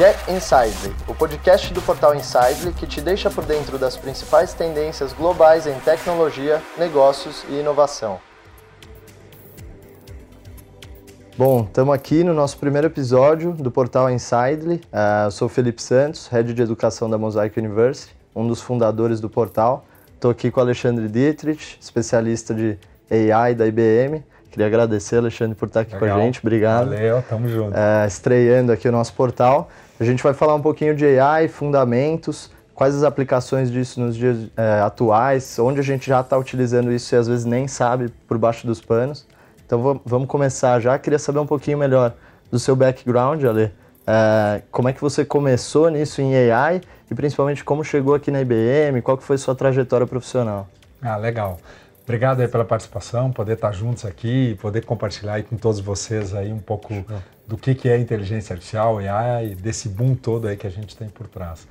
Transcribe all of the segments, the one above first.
Get Insidely, o podcast do portal Insidely que te deixa por dentro das principais tendências globais em tecnologia, negócios e inovação. Bom, estamos aqui no nosso primeiro episódio do portal Insidely. Uh, eu sou o Felipe Santos, Head de Educação da Mosaic University, um dos fundadores do portal. Estou aqui com o Alexandre Dietrich, especialista de AI da IBM. Queria agradecer, Alexandre, por estar aqui Legal. com a gente. Obrigado. Valeu, tamo junto. É, estreando aqui o nosso portal. A gente vai falar um pouquinho de AI, fundamentos, quais as aplicações disso nos dias é, atuais, onde a gente já está utilizando isso e às vezes nem sabe por baixo dos panos. Então vamos começar já. Queria saber um pouquinho melhor do seu background, Ale. É, como é que você começou nisso em AI e principalmente como chegou aqui na IBM, qual que foi sua trajetória profissional? Ah, legal. Obrigado aí pela participação, poder estar juntos aqui, poder compartilhar aí com todos vocês aí um pouco do que, que é inteligência artificial, AI, desse boom todo aí que a gente tem por trás.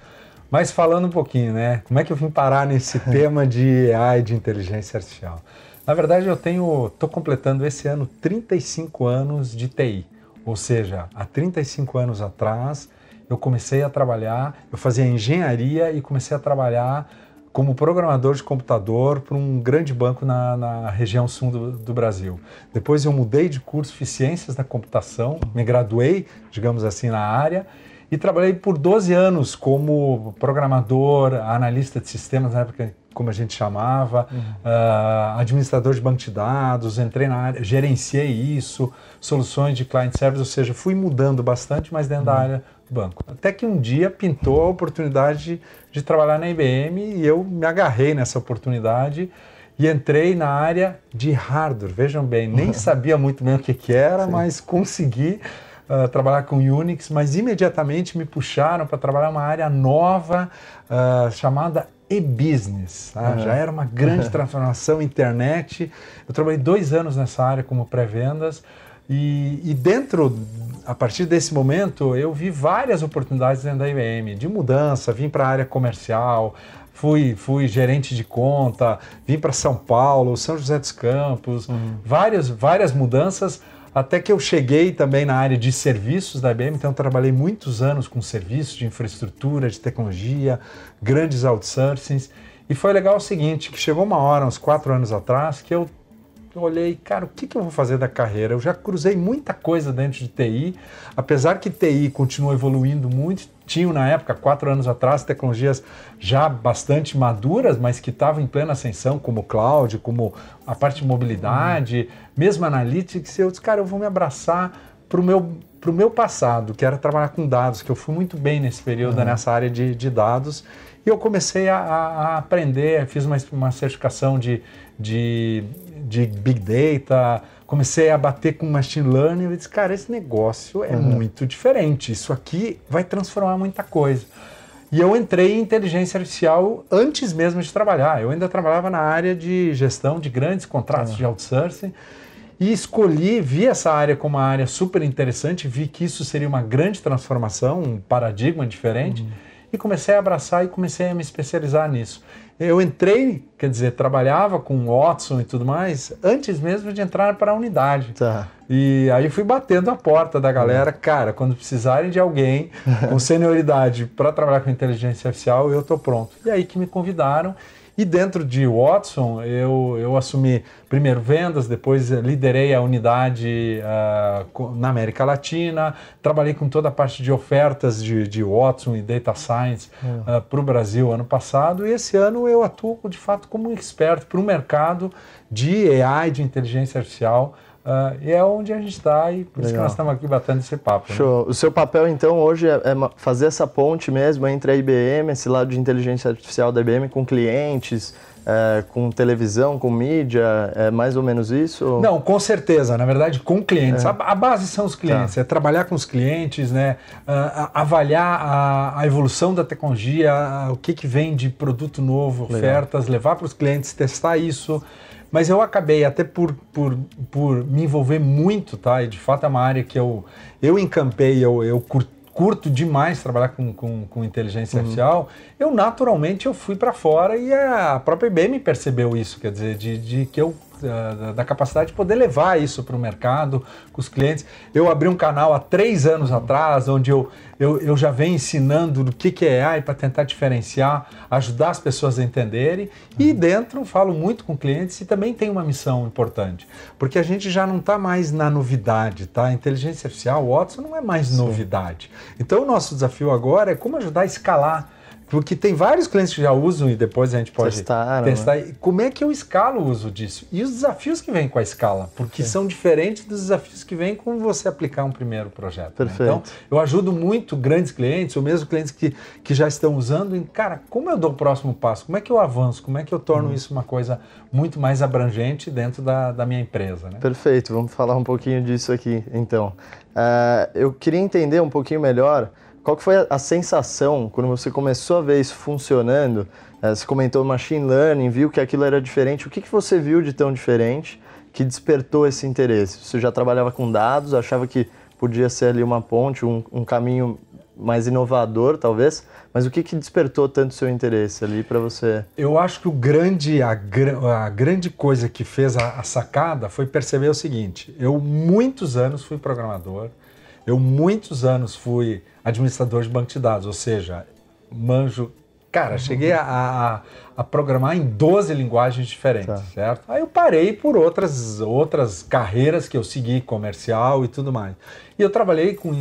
Mas falando um pouquinho, né? Como é que eu vim parar nesse tema de AI, de inteligência artificial? Na verdade, eu tenho, estou completando esse ano 35 anos de TI. Ou seja, há 35 anos atrás, eu comecei a trabalhar, eu fazia engenharia e comecei a trabalhar como programador de computador para um grande banco na, na região sul do, do, Brasil. Depois eu mudei de curso de Ciências da Computação, me graduei, digamos assim, na área e trabalhei por 12 anos como programador, analista de sistemas, na época como a gente chamava, uhum. uh, administrador de banco de dados, entrei na área, gerenciei isso, soluções de client service, ou seja, fui mudando bastante, mas dentro uhum. da área banco. Até que um dia pintou a oportunidade de, de trabalhar na IBM e eu me agarrei nessa oportunidade e entrei na área de hardware. Vejam bem, nem sabia muito bem o que, que era, Sim. mas consegui uh, trabalhar com Unix, mas imediatamente me puxaram para trabalhar uma área nova uh, chamada e-business. Tá? Uhum. Já era uma grande transformação internet. Eu trabalhei dois anos nessa área como pré-vendas. E, e, dentro, a partir desse momento, eu vi várias oportunidades dentro da IBM, de mudança, vim para a área comercial, fui, fui gerente de conta, vim para São Paulo, São José dos Campos, uhum. várias, várias mudanças, até que eu cheguei também na área de serviços da IBM, então trabalhei muitos anos com serviços de infraestrutura, de tecnologia, grandes outsourcings, e foi legal o seguinte, que chegou uma hora, uns quatro anos atrás, que eu eu olhei, cara, o que, que eu vou fazer da carreira? Eu já cruzei muita coisa dentro de TI, apesar que TI continua evoluindo muito, tinham na época, quatro anos atrás, tecnologias já bastante maduras, mas que estavam em plena ascensão, como cloud, como a parte de mobilidade, hum. mesmo analytics, eu disse, cara, eu vou me abraçar para o meu, pro meu passado, que era trabalhar com dados, que eu fui muito bem nesse período, uhum. nessa área de, de dados, e eu comecei a, a aprender, fiz uma, uma certificação de, de de Big Data, comecei a bater com Machine Learning e disse, cara, esse negócio é uhum. muito diferente, isso aqui vai transformar muita coisa. E eu entrei em inteligência artificial antes mesmo de trabalhar. Eu ainda trabalhava na área de gestão de grandes contratos uhum. de outsourcing e escolhi, vi essa área como uma área super interessante, vi que isso seria uma grande transformação, um paradigma diferente. Uhum e comecei a abraçar e comecei a me especializar nisso. Eu entrei, quer dizer, trabalhava com Watson e tudo mais, antes mesmo de entrar para a unidade. Tá. E aí fui batendo a porta da galera, cara, quando precisarem de alguém com senioridade para trabalhar com inteligência artificial, eu estou pronto. E aí que me convidaram e dentro de Watson, eu, eu assumi primeiro vendas, depois liderei a unidade uh, na América Latina, trabalhei com toda a parte de ofertas de, de Watson e Data Science uh, hum. ah, para o Brasil ano passado, e esse ano eu atuo de fato como um experto para o mercado de AI, de inteligência artificial. Uh, e é onde a gente está e por Legal. isso que nós estamos aqui batendo esse papo. Né? Show. Né? O seu papel, então, hoje é, é, fazer essa ponte mesmo entre a IBM, esse lado de inteligência artificial da IBM, com clientes, é, com televisão, com mídia, é mais ou menos isso? Não, com certeza. Na verdade, com clientes. É. A, a, base são os clientes. Tá. É trabalhar com os clientes, né? Uh, avaliar a, a, evolução da tecnologia, o que, que vem de produto novo, Legal. ofertas, levar para os clientes, testar isso. Mas eu acabei, até por, por, por me envolver muito, tá? E de fato é uma área que eu, eu encampei, eu, eu curto, curto demais trabalhar com, com, com inteligência uhum. artificial, eu naturalmente eu fui para fora e a própria IBM percebeu isso, quer dizer, de, de que eu da, da, capacidade de poder levar isso para o mercado, com os clientes. Eu abri um canal há três anos atrás, onde eu, eu, eu já venho ensinando o que, que é AI para tentar diferenciar, ajudar as pessoas a entenderem. E dentro falo muito com clientes e também tem uma missão importante, porque a gente já não está mais na novidade, tá? A inteligência artificial, o Watson, não é mais Sim. novidade. Então o nosso desafio agora é como ajudar a escalar porque tem vários clientes que já usam e depois a gente pode Testaram, testar. Né? Como é que eu escalo o uso disso? E os desafios que vêm com a escala, porque Sim. são diferentes dos desafios que vêm com você aplicar um primeiro projeto. Perfeito. Né? Então, eu ajudo muito grandes clientes, ou mesmo clientes que, que já estão usando, em, cara, como eu dou o próximo passo? Como é que eu avanço? Como é que eu torno hum. isso uma coisa muito mais abrangente dentro da, da minha empresa? Né? Perfeito, vamos falar um pouquinho disso aqui, então. Uh, eu queria entender um pouquinho melhor qual que foi a, a, sensação quando você começou a ver isso funcionando? É, você comentou machine learning, viu que aquilo era diferente. O que, que você viu de tão diferente que despertou esse interesse? Você já trabalhava com dados, achava que podia ser ali uma ponte, um, um caminho mais inovador, talvez. Mas o que, que despertou tanto seu interesse ali para você? Eu acho que o grande, a, a grande coisa que fez a, a, sacada foi perceber o seguinte: eu muitos anos fui programador, eu muitos anos fui administrador de banco de dados, ou seja, manjo. Cara, cheguei a, a, a, programar em 12 linguagens diferentes, tá. certo? Aí eu parei por outras, outras carreiras que eu segui, comercial e tudo mais. E eu trabalhei com,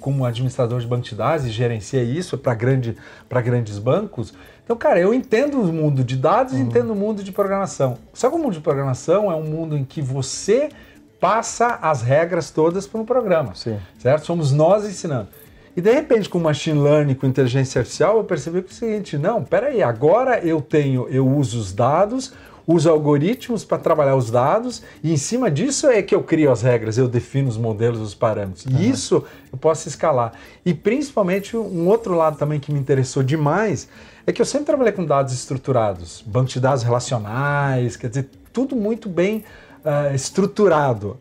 como administrador de banco de dados e gerenciei isso para grande, grandes bancos. Então, cara, eu entendo o mundo de dados uhum. e entendo o mundo de programação. Só que o mundo de programação é um mundo em que você passa as regras todas para um programa, Sim. certo? Somos nós ensinando. E de repente, com machine learning, com inteligência artificial, eu percebi que é o seguinte: não, peraí, agora eu tenho, eu uso os dados, uso algoritmos para trabalhar os dados, e em cima disso é que eu crio as regras, eu defino os modelos, os parâmetros. Uhum. E isso eu posso escalar. E principalmente um outro lado também que me interessou demais é que eu sempre trabalhei com dados estruturados, banco de dados relacionais, quer dizer, tudo muito bem uh, estruturado.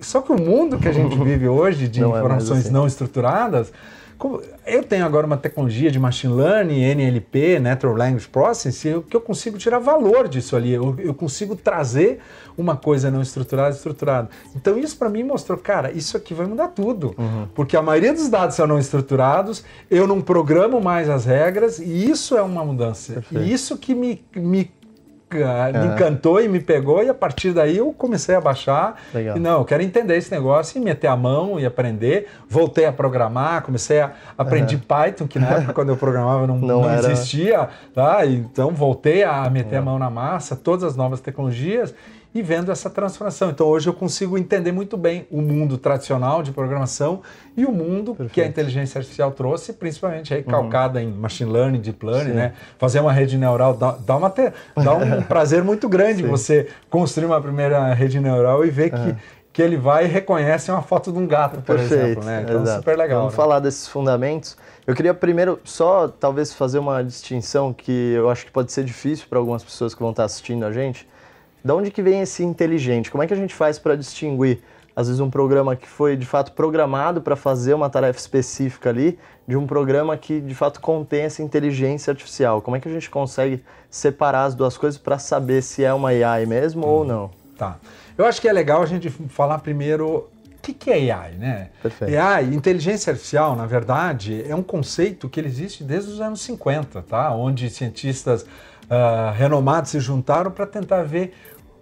Só que o mundo que a gente vive hoje de não é informações é assim. não estruturadas, eu tenho agora uma tecnologia de machine learning, NLP, Natural Language Processing, que eu consigo tirar valor disso ali. Eu, eu consigo trazer uma coisa não estruturada estruturada. Então isso para mim mostrou, cara, isso aqui vai mudar tudo, uhum. porque a maioria dos dados são não estruturados. Eu não programo mais as regras e isso é uma mudança. Perfeito. E isso que me, me me é. encantou e me pegou, e a partir daí eu comecei a baixar. Legal. E não, eu quero entender esse negócio e meter a mão e aprender. Voltei a programar, comecei a aprender uhum. Python, que na época quando eu programava não, não, não existia. Tá? Então voltei a meter a mão na massa, todas as novas tecnologias e vendo essa transformação. Então hoje eu consigo entender muito bem o mundo tradicional de programação e o mundo Perfeito. que a inteligência artificial trouxe, principalmente aí calcada uhum. em machine learning, deep learning, Sim. né? Fazer uma rede neural dá, dá, uma te, dá um prazer muito grande Sim. você construir uma primeira rede neural e ver que que ele vai e reconhece uma foto de um gato, por Perfeito, exemplo, né? Então exato. super legal. Vamos né? falar desses fundamentos. Eu queria primeiro só talvez fazer uma distinção que eu acho que pode ser difícil para algumas pessoas que vão estar assistindo a gente da onde que vem esse inteligente? Como é que a gente faz para distinguir, às vezes, um programa que foi de fato programado para fazer uma tarefa específica ali, de um programa que de fato contém essa inteligência artificial? Como é que a gente consegue separar as duas coisas para saber se é uma AI mesmo hum, ou não? Tá. Eu acho que é legal a gente falar primeiro o que, que é AI, né? Perfeito. AI, inteligência artificial, na verdade, é um conceito que ele existe desde os anos 50, tá? Onde cientistas uh, renomados se juntaram para tentar ver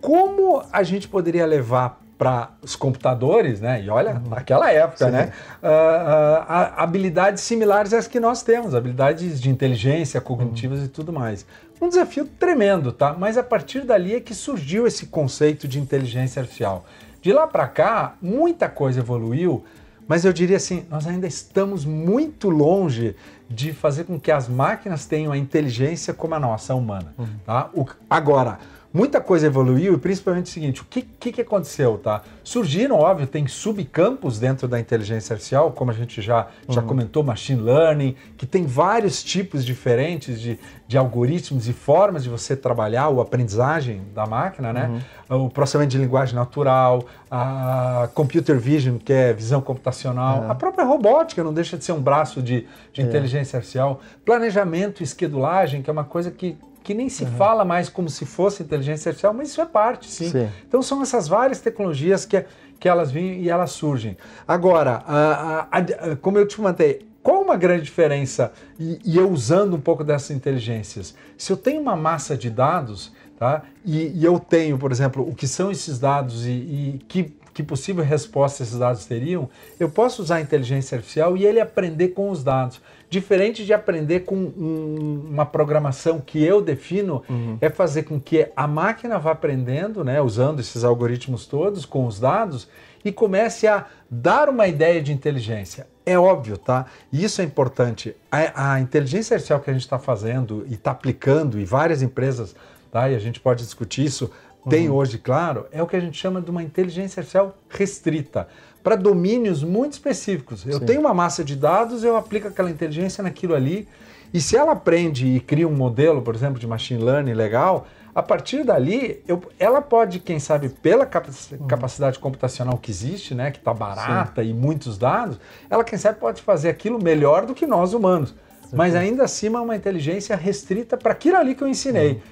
como a gente poderia levar para os computadores, né? E olha, uhum. naquela época, Sim. né? Uh, uh, habilidades similares às que nós temos, habilidades de inteligência, cognitivas uhum. e tudo mais. Um desafio tremendo, tá? Mas a partir dali é que surgiu esse conceito de inteligência artificial. De lá para cá, muita coisa evoluiu, mas eu diria assim, nós ainda estamos muito longe de fazer com que as máquinas tenham a inteligência como a nossa, a humana. Uhum. Tá? O, agora, muita coisa evoluiu e principalmente o seguinte, o que, que, que, aconteceu, tá? Surgiram, óbvio, tem subcampos dentro da inteligência artificial, como a gente já, uhum. já comentou, machine learning, que tem vários tipos diferentes de, de algoritmos e formas de você trabalhar o aprendizagem da máquina, né? Uhum. O processamento de linguagem natural, a computer vision, que é visão computacional, uhum. a própria robótica não deixa de ser um braço de, de é. inteligência artificial, planejamento e esquedulagem, que é uma coisa que que nem se uhum. fala mais como se fosse inteligência artificial, mas isso é parte, sim. sim. Então são essas várias tecnologias que, que elas vêm e elas surgem. Agora, a, a, a, como eu te comentei, qual uma grande diferença, e, e, eu usando um pouco dessas inteligências? Se eu tenho uma massa de dados, tá? E, e eu tenho, por exemplo, o que são esses dados e, e que que possível resposta esses dados teriam, eu posso usar a inteligência artificial e ele aprender com os dados. Diferente de aprender com um, uma programação que eu defino, uhum. é fazer com que a máquina vá aprendendo, né, usando esses algoritmos todos, com os dados, e comece a dar uma ideia de inteligência. É óbvio, tá? E isso é importante. A, a inteligência artificial que a gente está fazendo e está aplicando, e várias empresas, tá? E a gente pode discutir isso, tem uhum. hoje, claro, é o que a gente chama de uma inteligência artificial restrita para domínios muito específicos. Eu Sim. tenho uma massa de dados, eu aplico aquela inteligência naquilo ali, e se ela aprende e cria um modelo, por exemplo, de machine learning legal, a partir dali, eu, ela pode, quem sabe, pela uhum. capacidade computacional que existe, né, que está barata Sim. e muitos dados, ela, quem sabe, pode fazer aquilo melhor do que nós humanos. Sim. Mas ainda é uma inteligência restrita para aquilo ali que eu ensinei.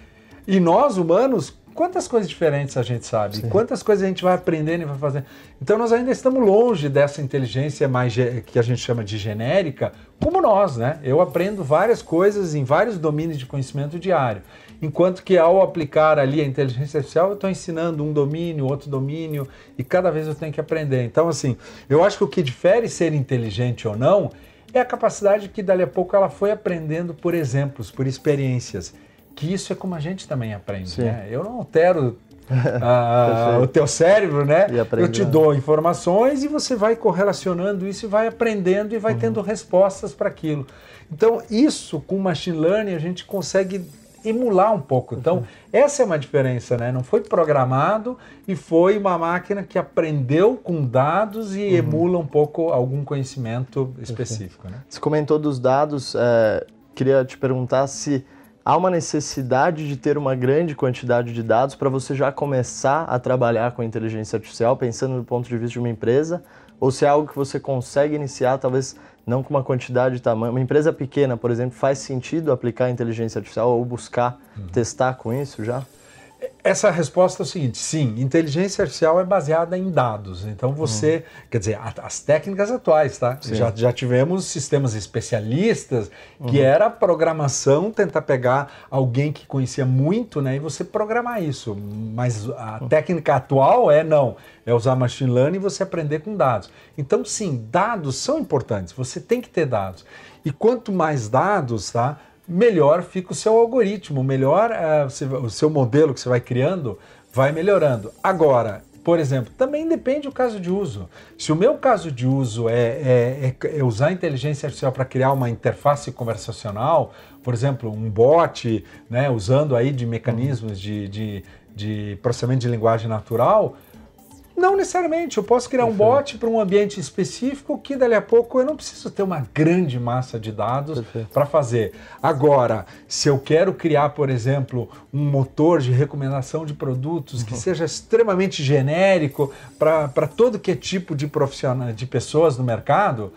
E nós, humanos, quantas coisas diferentes a gente sabe, Sim. quantas coisas a gente vai aprendendo e vai fazendo. Então nós ainda estamos longe dessa inteligência mais que a gente chama de genérica, como nós, né? Eu aprendo várias coisas em vários domínios de conhecimento diário. Enquanto que ao aplicar ali a inteligência artificial, eu estou ensinando um domínio, outro domínio, e cada vez eu tenho que aprender. Então, assim, eu acho que o que difere ser inteligente ou não é a capacidade que dali a pouco ela foi aprendendo por exemplos, por experiências que isso é como a gente também aprende. Né? Eu não altero ah, o teu cérebro, né? Eu te dou informações e você vai correlacionando isso e vai aprendendo e vai uhum. tendo respostas para aquilo. Então, isso com machine learning a gente consegue emular um pouco. Então, uhum. essa é uma diferença, né? Não foi programado e foi uma máquina que aprendeu com dados e uhum. emula um pouco algum conhecimento específico. Né? Você comentou dos dados, é, queria te perguntar se há uma necessidade de ter uma grande quantidade de dados para você já começar a trabalhar com inteligência artificial, pensando do ponto de vista de uma empresa, ou se é algo que você consegue iniciar, talvez não com uma quantidade de tamanho. Uma empresa pequena, por exemplo, faz sentido aplicar inteligência artificial ou buscar uhum. testar com isso já? Essa resposta é o seguinte: sim, inteligência artificial é baseada em dados. Então você, uhum. quer dizer, as técnicas atuais, tá? Já, já tivemos sistemas especialistas que uhum. era programação, tentar pegar alguém que conhecia muito, né, e você programar isso. Mas a uhum. técnica atual é não, é usar machine learning e você aprender com dados. Então, sim, dados são importantes. Você tem que ter dados. E quanto mais dados, tá? Melhor fica o seu algoritmo, melhor uh, o seu modelo que você vai criando vai melhorando. Agora, por exemplo, também depende do caso de uso. Se o meu caso de uso é, é, é, é usar a inteligência artificial para criar uma interface conversacional, por exemplo, um bot, né, usando aí de mecanismos de, de, de processamento de linguagem natural, não necessariamente, eu posso criar Perfeito. um bot para um ambiente específico que dali a pouco eu não preciso ter uma grande massa de dados para fazer. Agora, se eu quero criar, por exemplo, um motor de recomendação de produtos uhum. que seja extremamente genérico para todo que é tipo de profissional, de pessoas no mercado,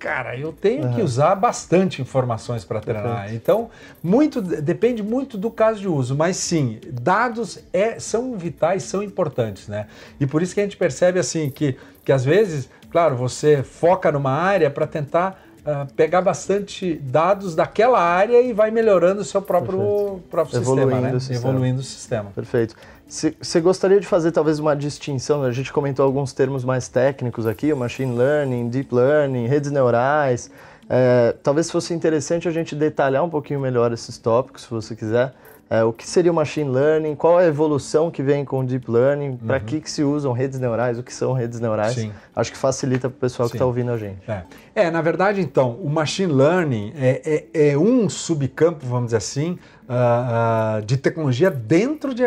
cara, eu tenho uhum. que usar bastante informações para treinar. Perfeito. Então, muito depende muito do caso de uso, mas sim, dados é, são vitais, são importantes, né? E por isso que a gente percebe assim que, que às vezes, claro, você foca numa área para tentar Uh, pegar bastante dados daquela área e vai melhorando o seu próprio, próprio Evoluindo sistema, né? O sistema. Evoluindo o sistema. Perfeito. Você gostaria de fazer talvez uma distinção? A gente comentou alguns termos mais técnicos aqui, o machine learning, deep learning, redes neurais. É, talvez fosse interessante a gente detalhar um pouquinho melhor esses tópicos, se você quiser. É, o que seria o machine learning? Qual a evolução que vem com o deep learning? Para uhum. que, que se usam redes neurais? O que são redes neurais? Sim. Acho que facilita para o pessoal Sim. que está ouvindo a gente. É. é. na verdade, então, o machine learning é, é, é um subcampo, vamos dizer assim, uh, uh, de tecnologia dentro de,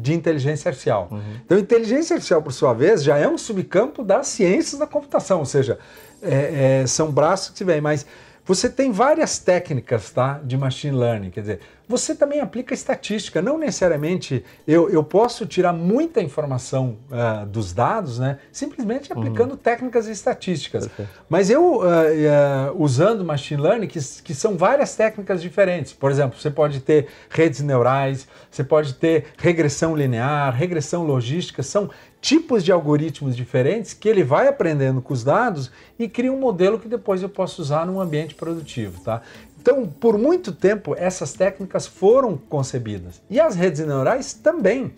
de inteligência artificial. Uhum. Então, inteligência artificial, por sua vez, já é um subcampo das ciências da computação, ou seja, é, é, são braços que se vêm, mas você tem várias técnicas tá, de machine learning, quer dizer, você também aplica estatística. Não necessariamente eu, eu posso tirar muita informação uh, dos dados, né? Simplesmente uhum. aplicando uhum. técnicas estatísticas. Perfeito. Mas eu, uh, uh, usando machine learning, que, que são várias técnicas diferentes. Por exemplo, você pode ter redes neurais, você pode ter regressão linear, regressão logística, são tipos de algoritmos diferentes que ele vai aprendendo com os dados e cria um modelo que depois eu posso usar num ambiente produtivo, tá? Então, por muito tempo, essas técnicas foram concebidas. E as redes neurais também.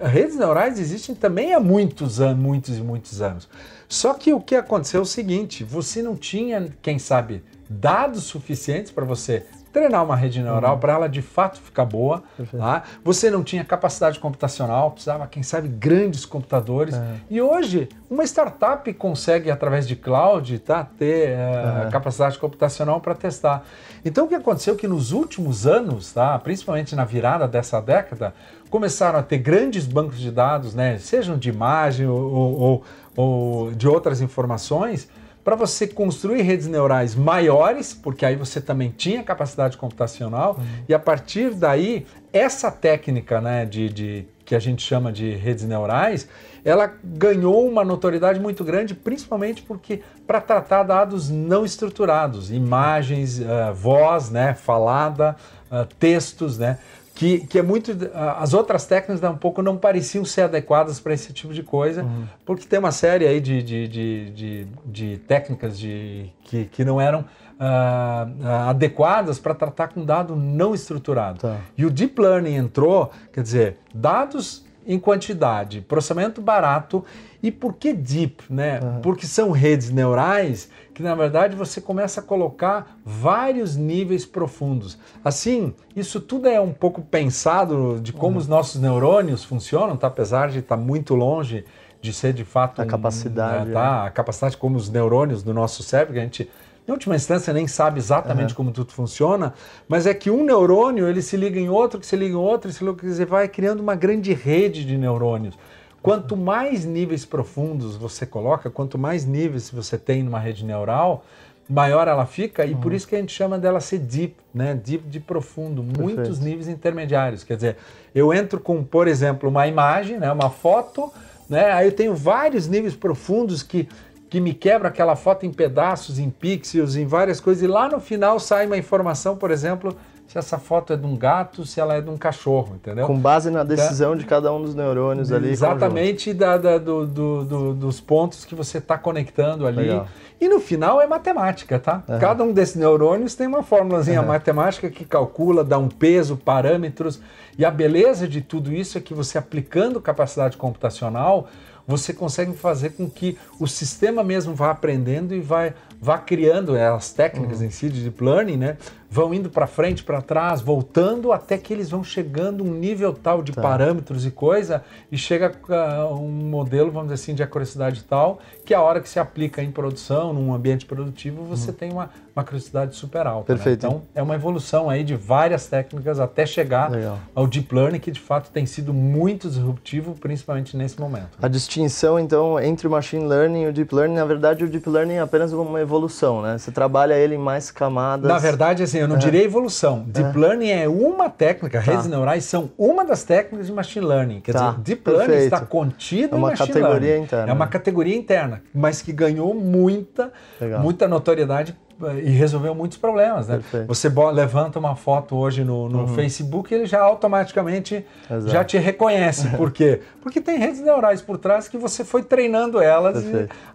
Redes neurais existem também há muitos anos, muitos e muitos anos. Só que o que aconteceu é o seguinte: você não tinha, quem sabe, dados suficientes para você treinar uma rede neural uhum. para ela de fato ficar boa. Tá? Você não tinha capacidade computacional, precisava, quem sabe, grandes computadores. É. E hoje, uma startup consegue, através de cloud, tá, ter uh, capacidade computacional para testar. Então, o que aconteceu é que nos últimos anos, tá, principalmente na virada dessa década, começaram a ter grandes bancos de dados, né, sejam de imagem ou, ou, ou de outras informações, para você construir redes neurais maiores, porque aí você também tinha capacidade computacional, uhum. e a partir daí, essa técnica né, de, de, que a gente chama de redes neurais, ela ganhou uma notoriedade muito grande, principalmente porque para tratar dados não estruturados, imagens, uh, voz, né, falada, uh, textos, né? Que, que é muito. As outras técnicas um pouco não pareciam ser adequadas para esse tipo de coisa, uhum. porque tem uma série aí de, de, de, de, de técnicas de, que, que não eram uh, adequadas para tratar com dado não estruturado. Tá. E o Deep Learning entrou, quer dizer, dados em quantidade, processamento barato. E por que deep? Né? Uhum. Porque são redes neurais que, na verdade, você começa a colocar vários níveis profundos. Assim, isso tudo é um pouco pensado de como uhum. os nossos neurônios funcionam, tá? apesar de estar tá muito longe de ser de fato a capacidade, um, tá? a capacidade como os neurônios do nosso cérebro, que a gente em última instância nem sabe exatamente uhum. como tudo funciona, mas é que um neurônio ele se liga em outro, que se liga em outro, se liga, você vai criando uma grande rede de neurônios. Quanto mais níveis profundos você coloca, quanto mais níveis você tem numa rede neural, maior ela fica uhum. e por uhum. isso que a gente chama dela ser deep, né? Deep de profundo, Perfeito. muitos níveis intermediários. Quer dizer, eu entro com, por exemplo, uma imagem, né? uma foto, né? aí eu tenho vários níveis profundos que que me quebra aquela foto em pedaços, em pixels, em várias coisas, e lá no final sai uma informação, por exemplo, se essa foto é de um gato, se ela é de um cachorro, entendeu? Com base na decisão de cada um dos neurônios ali. Exatamente da, da, do, do, do, dos pontos que você está conectando ali. Legal. E no final é matemática, tá? Uhum. Cada um desses neurônios tem uma fórmulazinha uhum. matemática que calcula, dá um peso, parâmetros. E a beleza de tudo isso é que você aplicando capacidade computacional, você consegue fazer com que o sistema mesmo vá aprendendo e vai, vá criando é, as técnicas uhum. em si de deep learning, né? Vão indo para frente, para trás, voltando até que eles vão chegando um nível tal de tá. parâmetros e coisa e chega a um modelo, vamos dizer assim, de acuracidade tal que a hora que se aplica em produção, num ambiente produtivo, você uhum. tem uma, uma acuracidade super alta. Né? Perfeito. Né? Então é uma evolução aí de várias técnicas até chegar Legal. ao deep learning que de fato tem sido muito disruptivo, principalmente nesse momento. A distinção então entre o machine learning e o deep learning, na verdade o deep learning é apenas uma evolução, né? Você trabalha ele em mais camadas. Na verdade, assim, eu não é. diria evolução. Deep é. learning é uma técnica, tá. redes neurais são uma das técnicas de machine learning. Quer tá. dizer, deep Perfeito. learning está contido é uma em machine categoria learning. Interna. É uma categoria interna mas que ganhou muita, muita notoriedade e resolveu muitos problemas, né? Perfeito. Você levanta uma foto hoje no, no uhum. Facebook ele já automaticamente Exato. já te reconhece. Por quê? Porque tem redes neurais por trás que você foi treinando elas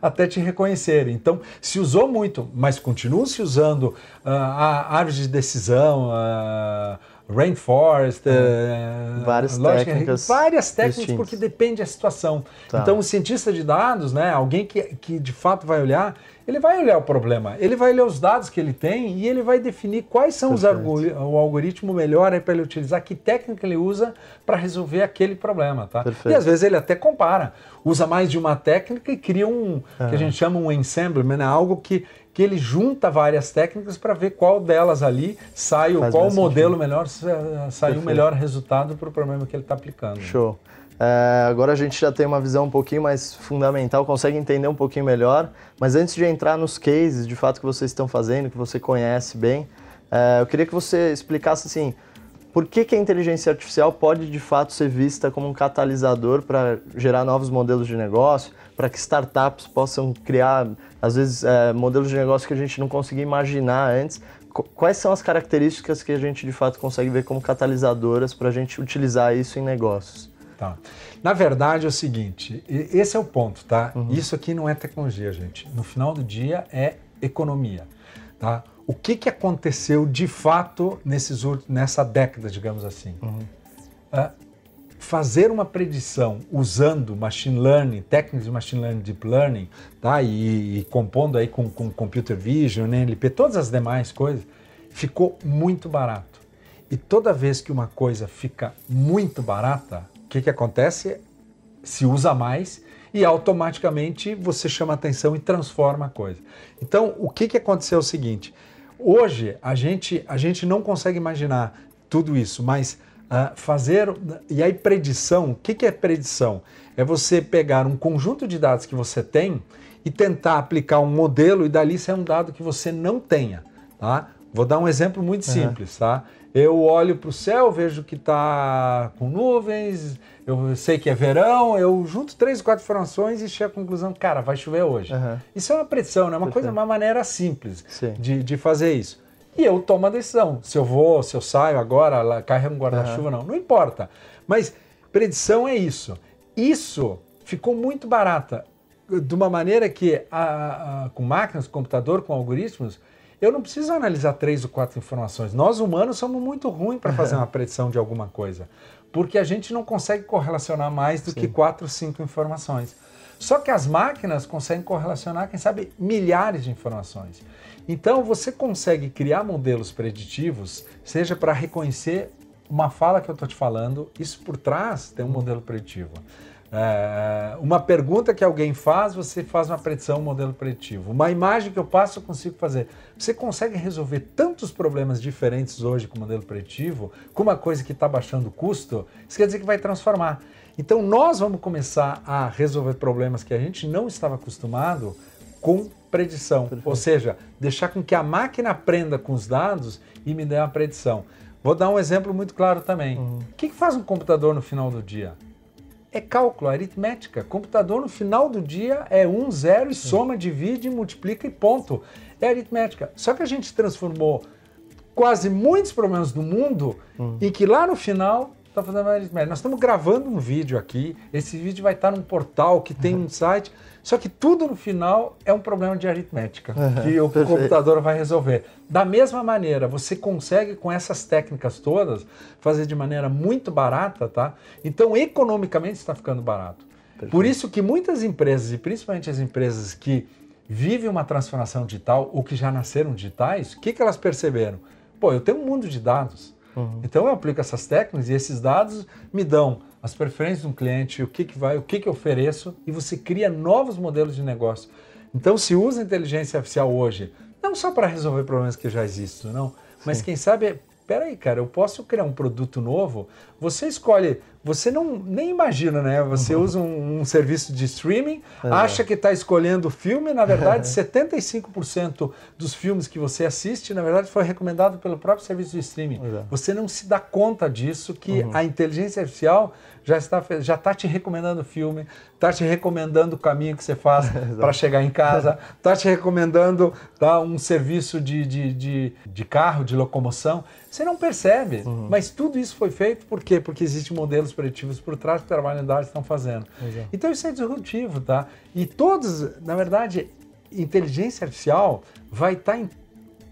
até te reconhecer. Então, se usou muito, mas continua se usando uh, a árvore de decisão, uh, rainforest, uh, várias técnicas, várias técnicas distintas. porque depende da situação. Tá. Então o cientista de dados, né, alguém que, que de fato vai olhar, ele vai olhar o problema, ele vai ler os dados que ele tem e ele vai definir quais são Perfeito. os o algoritmo melhor para ele utilizar, que técnica ele usa para resolver aquele problema, tá? Perfeito. E às vezes ele até compara, usa mais de uma técnica e cria um que a gente chama um ensemble, né, algo que que ele junta várias técnicas para ver qual delas ali sai, Faz qual modelo sentido. melhor sai o melhor resultado para o problema que ele está aplicando. Show. É, agora a gente já tem uma visão um pouquinho mais fundamental, consegue entender um pouquinho melhor. Mas antes de entrar nos cases, de fato, que vocês estão fazendo, que você conhece bem, é, eu queria que você explicasse assim, por que, que a inteligência artificial pode de fato ser vista como um catalisador para gerar novos modelos de negócio, para que startups possam criar, às vezes, é, modelos de negócio que a gente não conseguia imaginar antes. Quais são as características que a gente de fato consegue ver como catalisadoras para a gente utilizar isso em negócios? Tá. Na verdade é o seguinte, esse é o ponto, tá? Uhum. Isso aqui não é tecnologia, gente. No final do dia é economia, tá? O que, que aconteceu de fato nesses, nessa década, digamos assim? Uhum. Uh, fazer uma predição usando machine learning, técnicas de machine learning, deep learning, tá? E, e compondo aí com, com computer vision, NLP, todas as demais coisas, ficou muito barato. E toda vez que uma coisa fica muito barata, o que, que acontece? Se usa mais e automaticamente você chama atenção e transforma a coisa. Então, o que, que aconteceu é o seguinte: hoje a gente, a gente não consegue imaginar tudo isso, mas uh, fazer. E aí, predição: o que, que é predição? É você pegar um conjunto de dados que você tem e tentar aplicar um modelo e dali sair um dado que você não tenha. Tá? Vou dar um exemplo muito simples. Uhum. Tá? Eu olho para o céu, vejo que está com nuvens, eu sei que é verão, eu junto três, quatro informações e chego à conclusão, cara, vai chover hoje. Uhum. Isso é uma predição, né? Uma Perfeito. coisa, uma maneira simples de, de fazer isso. E eu tomo a decisão. Se eu vou, se eu saio agora, carrego um guarda-chuva, uhum. não. Não importa. Mas predição é isso. Isso ficou muito barata. De uma maneira que, a, a, com máquinas, com computador, com algoritmos, eu não preciso analisar três ou quatro informações. Nós humanos somos muito ruins para fazer uma predição de alguma coisa, porque a gente não consegue correlacionar mais do Sim. que quatro, cinco informações. Só que as máquinas conseguem correlacionar, quem sabe, milhares de informações. Então você consegue criar modelos preditivos, seja para reconhecer uma fala que eu estou te falando, isso por trás tem um modelo preditivo. É, uma pergunta que alguém faz, você faz uma predição, um modelo preditivo. Uma imagem que eu passo, eu consigo fazer. Você consegue resolver tantos problemas diferentes hoje com o modelo preditivo, com uma coisa que está baixando o custo, isso quer dizer que vai transformar. Então nós vamos começar a resolver problemas que a gente não estava acostumado com predição. Perfeito. Ou seja, deixar com que a máquina aprenda com os dados e me dê uma predição. Vou dar um exemplo muito claro também. Uhum. O que, que faz um computador no final do dia? É cálculo, aritmética. Computador no final do dia é um, zero e soma, divide, multiplica e ponto. É aritmética. Só que a gente transformou quase muitos problemas do mundo hum. em que lá no final está fazendo aritmética. Nós estamos gravando um vídeo aqui, esse vídeo vai estar num portal que tem um site só que tudo no final é um problema de aritmética uhum, que o perfeito. computador vai resolver. Da mesma maneira, você consegue com essas técnicas todas fazer de maneira muito barata, tá? Então, economicamente está ficando barato. Perfeito. Por isso que muitas empresas, e principalmente as empresas que vivem uma transformação digital ou que já nasceram digitais, o que, que elas perceberam? Pô, eu tenho um mundo de dados. Uhum. Então eu aplico essas técnicas e esses dados me dão as preferências do cliente, o que, que vai, o que, que eu ofereço, e você cria novos modelos de negócio. Então, se usa inteligência artificial hoje, não só para resolver problemas que já existem, não, mas Sim. quem sabe peraí, cara, eu posso criar um produto novo. Você escolhe, você não nem imagina, né? Você uhum. usa um, um, serviço de streaming, é. acha que está escolhendo o filme, na verdade, 75% dos filmes que você assiste, na verdade, foi recomendado pelo próprio serviço de streaming. É. Você não se dá conta disso que uhum. a inteligência artificial já está já está te recomendando filme, está te recomendando o caminho que você faz para chegar em casa, está te recomendando tá, um serviço de, de, de, de carro, de locomoção. Você não percebe, uhum. mas tudo isso foi feito por quê? Porque existem modelos preditivos por trás que trabalhadores estão fazendo. Exato. Então isso é disruptivo, tá? E todos, na verdade, inteligência artificial vai estar tá em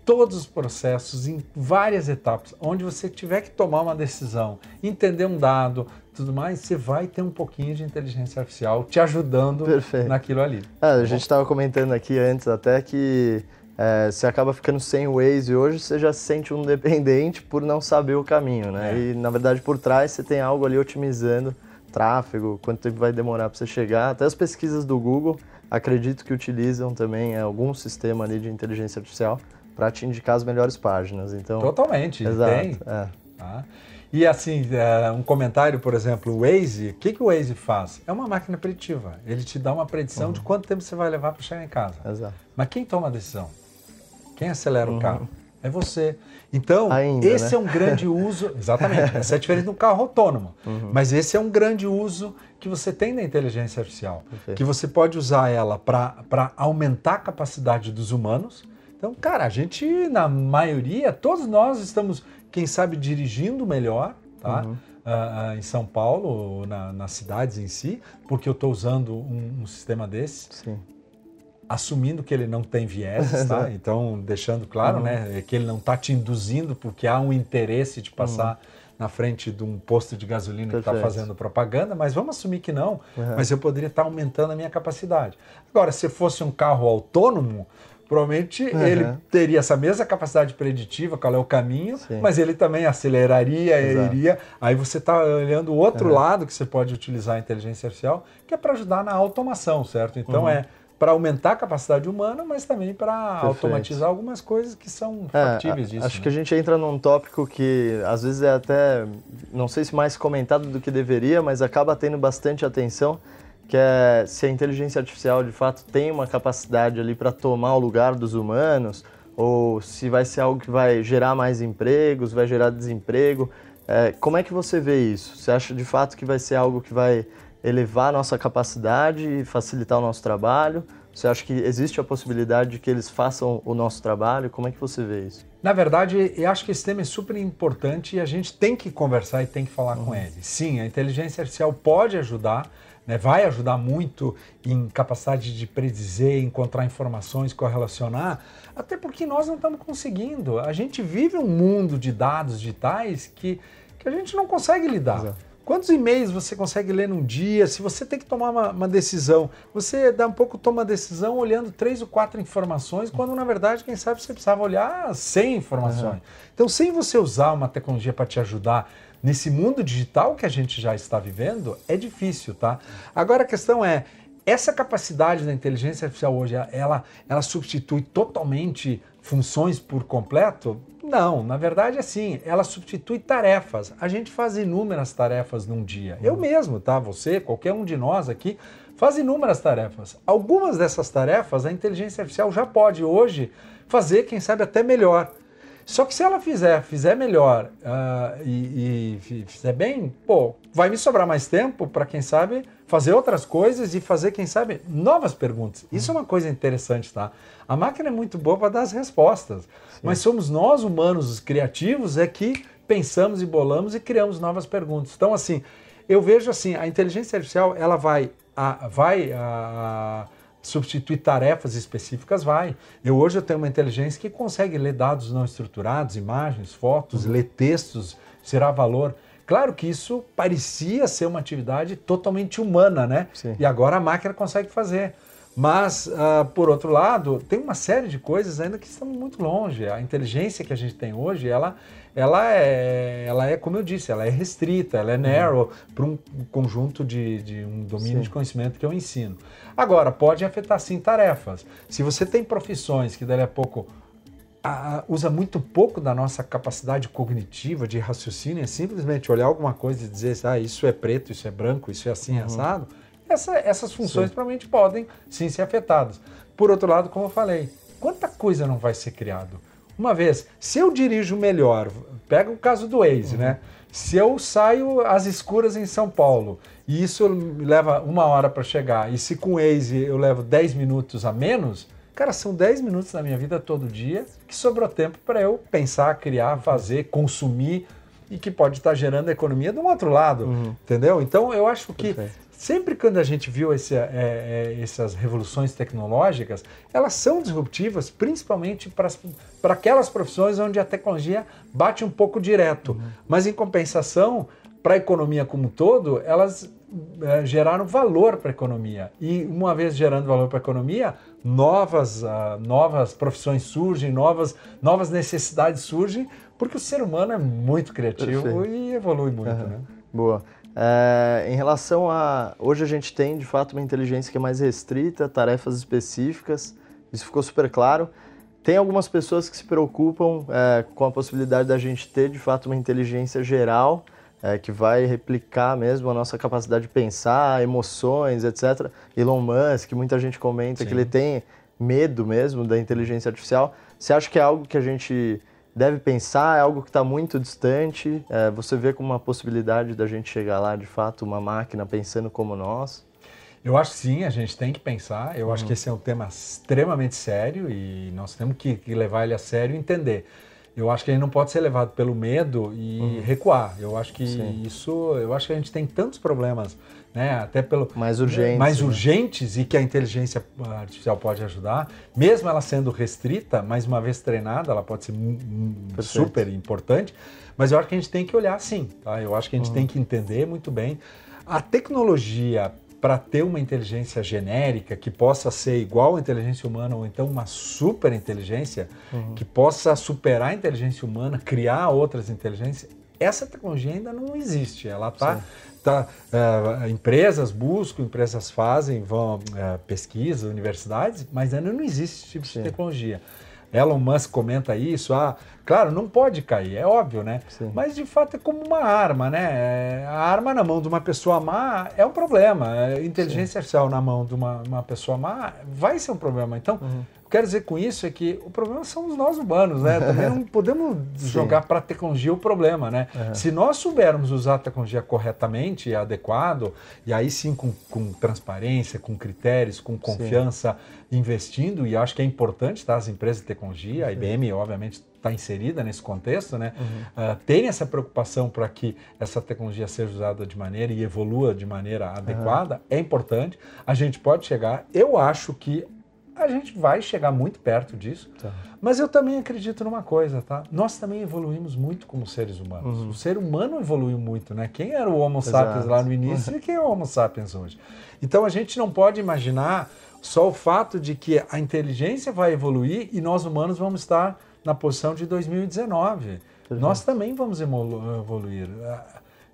todos os processos, em várias etapas, onde você tiver que tomar uma decisão, entender um dado, tudo mais, você vai ter um pouquinho de inteligência artificial te ajudando Perfeito. naquilo ali. É, a gente estava comentando aqui antes até que é, você acaba ficando sem o Waze e hoje você já se sente um dependente por não saber o caminho, né? É. E na verdade por trás você tem algo ali otimizando tráfego, quanto tempo vai demorar para você chegar. Até as pesquisas do Google acredito que utilizam também algum sistema ali de inteligência artificial para te indicar as melhores páginas. Então, Totalmente, exato, tem. É. Tá? E assim, é, um comentário, por exemplo, o Waze, o que, que o Waze faz? É uma máquina preditiva. Ele te dá uma predição uhum. de quanto tempo você vai levar para chegar em casa. Exato. Mas quem toma a decisão? Quem acelera uhum. o carro? é você. Então, Ainda, esse né? é um grande uso. Exatamente. Essa é a diferença do carro autônomo. Uhum. Mas esse é um grande uso que você tem da inteligência artificial. Perfeito. Que você pode usar ela para aumentar a capacidade dos humanos. Então, cara, a gente, na maioria, todos nós estamos, quem sabe, dirigindo melhor, tá? Uhum. Uh, uh, em São Paulo, na, nas cidades em si, porque eu estou usando um, um, sistema desse. Sim assumindo que ele não tem viés, tá? Então, deixando claro, uhum. né, que ele não está te induzindo porque há um interesse de passar uhum. na frente de um posto de gasolina Perfeito. que está fazendo propaganda, mas vamos assumir que não. Uhum. Mas eu poderia estar tá aumentando a minha capacidade. Agora, se fosse um carro autônomo, provavelmente ele teria essa mesma capacidade preditiva, qual é o caminho, Sim. mas ele também aceleraria, Exato. iria. Aí você está olhando o outro lado que você pode utilizar a inteligência artificial, que é para ajudar na automação, certo? Então uhum. é para aumentar a capacidade humana, mas também para automatizar algumas coisas que são é, factíveis disso. Acho né? que a gente entra num tópico que às vezes é até, não sei se mais comentado do que deveria, mas acaba tendo bastante atenção, que é se a inteligência artificial de fato tem uma capacidade ali para tomar o lugar dos humanos, ou se vai ser algo que vai gerar mais empregos, vai gerar desemprego. É, como é que você vê isso? Você acha de fato que vai ser algo que vai elevar a nossa capacidade e facilitar o nosso trabalho? Você acha que existe a possibilidade de que eles façam o nosso trabalho? Como é que você vê isso? Na verdade, eu acho que esse tema é super importante e a gente tem que conversar e tem que falar uhum. com ele. Sim, a inteligência artificial pode ajudar, né, vai ajudar muito em capacidade de predizer, encontrar informações, correlacionar, até porque nós não estamos conseguindo. A gente vive um mundo de dados digitais que, que a gente não consegue lidar. Exato. Quantos e-mails você consegue ler num dia? Se você tem que tomar uma, uma, decisão, você dá um pouco toma a decisão olhando três ou quatro informações, quando na verdade, quem sabe, você precisava olhar 100 informações. Uhum. Então, sem você usar uma tecnologia para te ajudar nesse mundo digital que a gente já está vivendo, é difícil, tá? Agora a questão é, essa capacidade da inteligência artificial hoje, ela, ela substitui totalmente funções por completo? Não, na verdade, assim, ela substitui tarefas. A gente faz inúmeras tarefas num dia. Eu mesmo, tá? Você, qualquer um de nós aqui, faz inúmeras tarefas. Algumas dessas tarefas a inteligência artificial já pode hoje fazer, quem sabe, até melhor. Só que se ela fizer, fizer melhor uh, e, e, fizer bem, pô, vai me sobrar mais tempo para, quem sabe, fazer outras coisas e fazer, quem sabe, novas perguntas. Isso é uma coisa interessante, tá? A máquina é muito boa para dar as respostas, Sim. mas somos nós, humanos, os criativos, é que pensamos e bolamos e criamos novas perguntas. Então, assim, eu vejo assim, a inteligência artificial, ela vai, a, vai a, substituir tarefas específicas, vai. Eu hoje eu tenho uma inteligência que consegue ler dados não estruturados, imagens, fotos, uhum. ler textos, será valor. Claro que isso parecia ser uma atividade totalmente humana, né? Sim. E agora a máquina consegue fazer. Mas, uh, por outro lado, tem uma série de coisas ainda que estão muito longe. A inteligência que a gente tem hoje, ela, ela, é, ela é, como eu disse, ela é restrita, ela é uhum. narrow uhum. para um conjunto de, de um domínio sim. de conhecimento que eu ensino. Agora, pode afetar sim tarefas. Se você tem profissões que dali a pouco a, usa muito pouco da nossa capacidade cognitiva de raciocínio, é simplesmente olhar alguma coisa e dizer, ah, isso é preto, isso é branco, isso é assim, uhum. assado essa, essas funções provavelmente podem sim ser afetadas. Por outro lado, como eu falei, quanta coisa não vai ser criado? Uma vez, se eu dirijo melhor, pega o caso do Waze, uhum. né? Se eu saio às escuras em São Paulo e isso me leva uma hora para chegar, e se com o Waze eu levo 10 minutos a menos, cara, são 10 minutos da minha vida todo dia que sobrou tempo para eu pensar, criar, fazer, consumir e que pode estar gerando economia de um outro lado, uhum. entendeu? Então eu acho que Perfeito. Sempre quando a gente viu esse, é, é, essas revoluções tecnológicas, elas são disruptivas, principalmente para aquelas profissões onde a tecnologia bate um pouco direto. Uhum. Mas, em compensação, para a economia como um todo, elas é, geraram valor para a economia. E, uma vez gerando valor para a economia, novas, uh, novas profissões surgem, novas, novas necessidades surgem, porque o ser humano é muito criativo Perfeito. e evolui muito. Uhum. Né? Boa. É, em relação a. Hoje a gente tem de fato uma inteligência que é mais restrita, tarefas específicas, isso ficou super claro. Tem algumas pessoas que se preocupam é, com a possibilidade da gente ter de fato uma inteligência geral, é, que vai replicar mesmo a nossa capacidade de pensar, emoções, etc. Elon Musk, muita gente comenta Sim. que ele tem medo mesmo da inteligência artificial. Você acha que é algo que a gente deve pensar? É algo que está muito distante? É, você vê como uma possibilidade da gente chegar lá, de fato, uma máquina pensando como nós? Eu acho que sim, a gente tem que pensar. Eu uhum. acho que esse é um tema extremamente sério e nós temos que, que levar ele a sério e entender. Eu acho que ele não pode ser levado pelo medo e uhum. recuar. Eu acho que sim. isso, eu acho que a gente tem tantos problemas, né? Até pelo mais urgentes, mais né? urgentes e que a inteligência artificial pode ajudar, mesmo ela sendo restrita, mas uma vez treinada, ela pode ser super importante. Mas eu acho que a gente tem que olhar sim, tá? Eu acho que a gente uhum. tem que entender muito bem a tecnologia para ter uma inteligência genérica que possa ser igual à inteligência humana ou então uma super inteligência uhum. que possa superar a inteligência humana, criar outras inteligências, essa tecnologia ainda não existe. Ela está. Tá, uh, empresas buscam, empresas fazem, vão uh, pesquisa, universidades, mas ainda não existe esse tipo Sim. de tecnologia. Elon Musk comenta isso, ah, claro, não pode cair, é óbvio, né? Sim. Mas de fato é como uma arma, né? A arma na mão de uma pessoa má é um problema. A inteligência Sim. artificial na mão de uma, uma pessoa má vai ser um problema. Então, uhum quero dizer com isso é que o problema somos nós humanos, né? Também não podemos jogar para a tecnologia o problema, né? Uhum. Se nós soubermos usar a tecnologia corretamente e adequado, e aí sim com, com transparência, com critérios, com confiança, sim. investindo, e acho que é importante, tá? As empresas de tecnologia, a IBM, obviamente, está inserida nesse contexto, né? Uhum. Uh, terem essa preocupação para que essa tecnologia seja usada de maneira e evolua de maneira adequada uhum. é importante. A gente pode chegar. Eu acho que a gente vai chegar muito perto disso. Tá. Mas eu também acredito numa coisa, tá? Nós também evoluímos muito como seres humanos. Uhum. O ser humano evoluiu muito, né? Quem era o Homo Exato. sapiens lá no início e quem é o Homo sapiens hoje? Então a gente não pode imaginar só o fato de que a inteligência vai evoluir e nós humanos vamos estar na posição de 2019. Nós também vamos evoluir.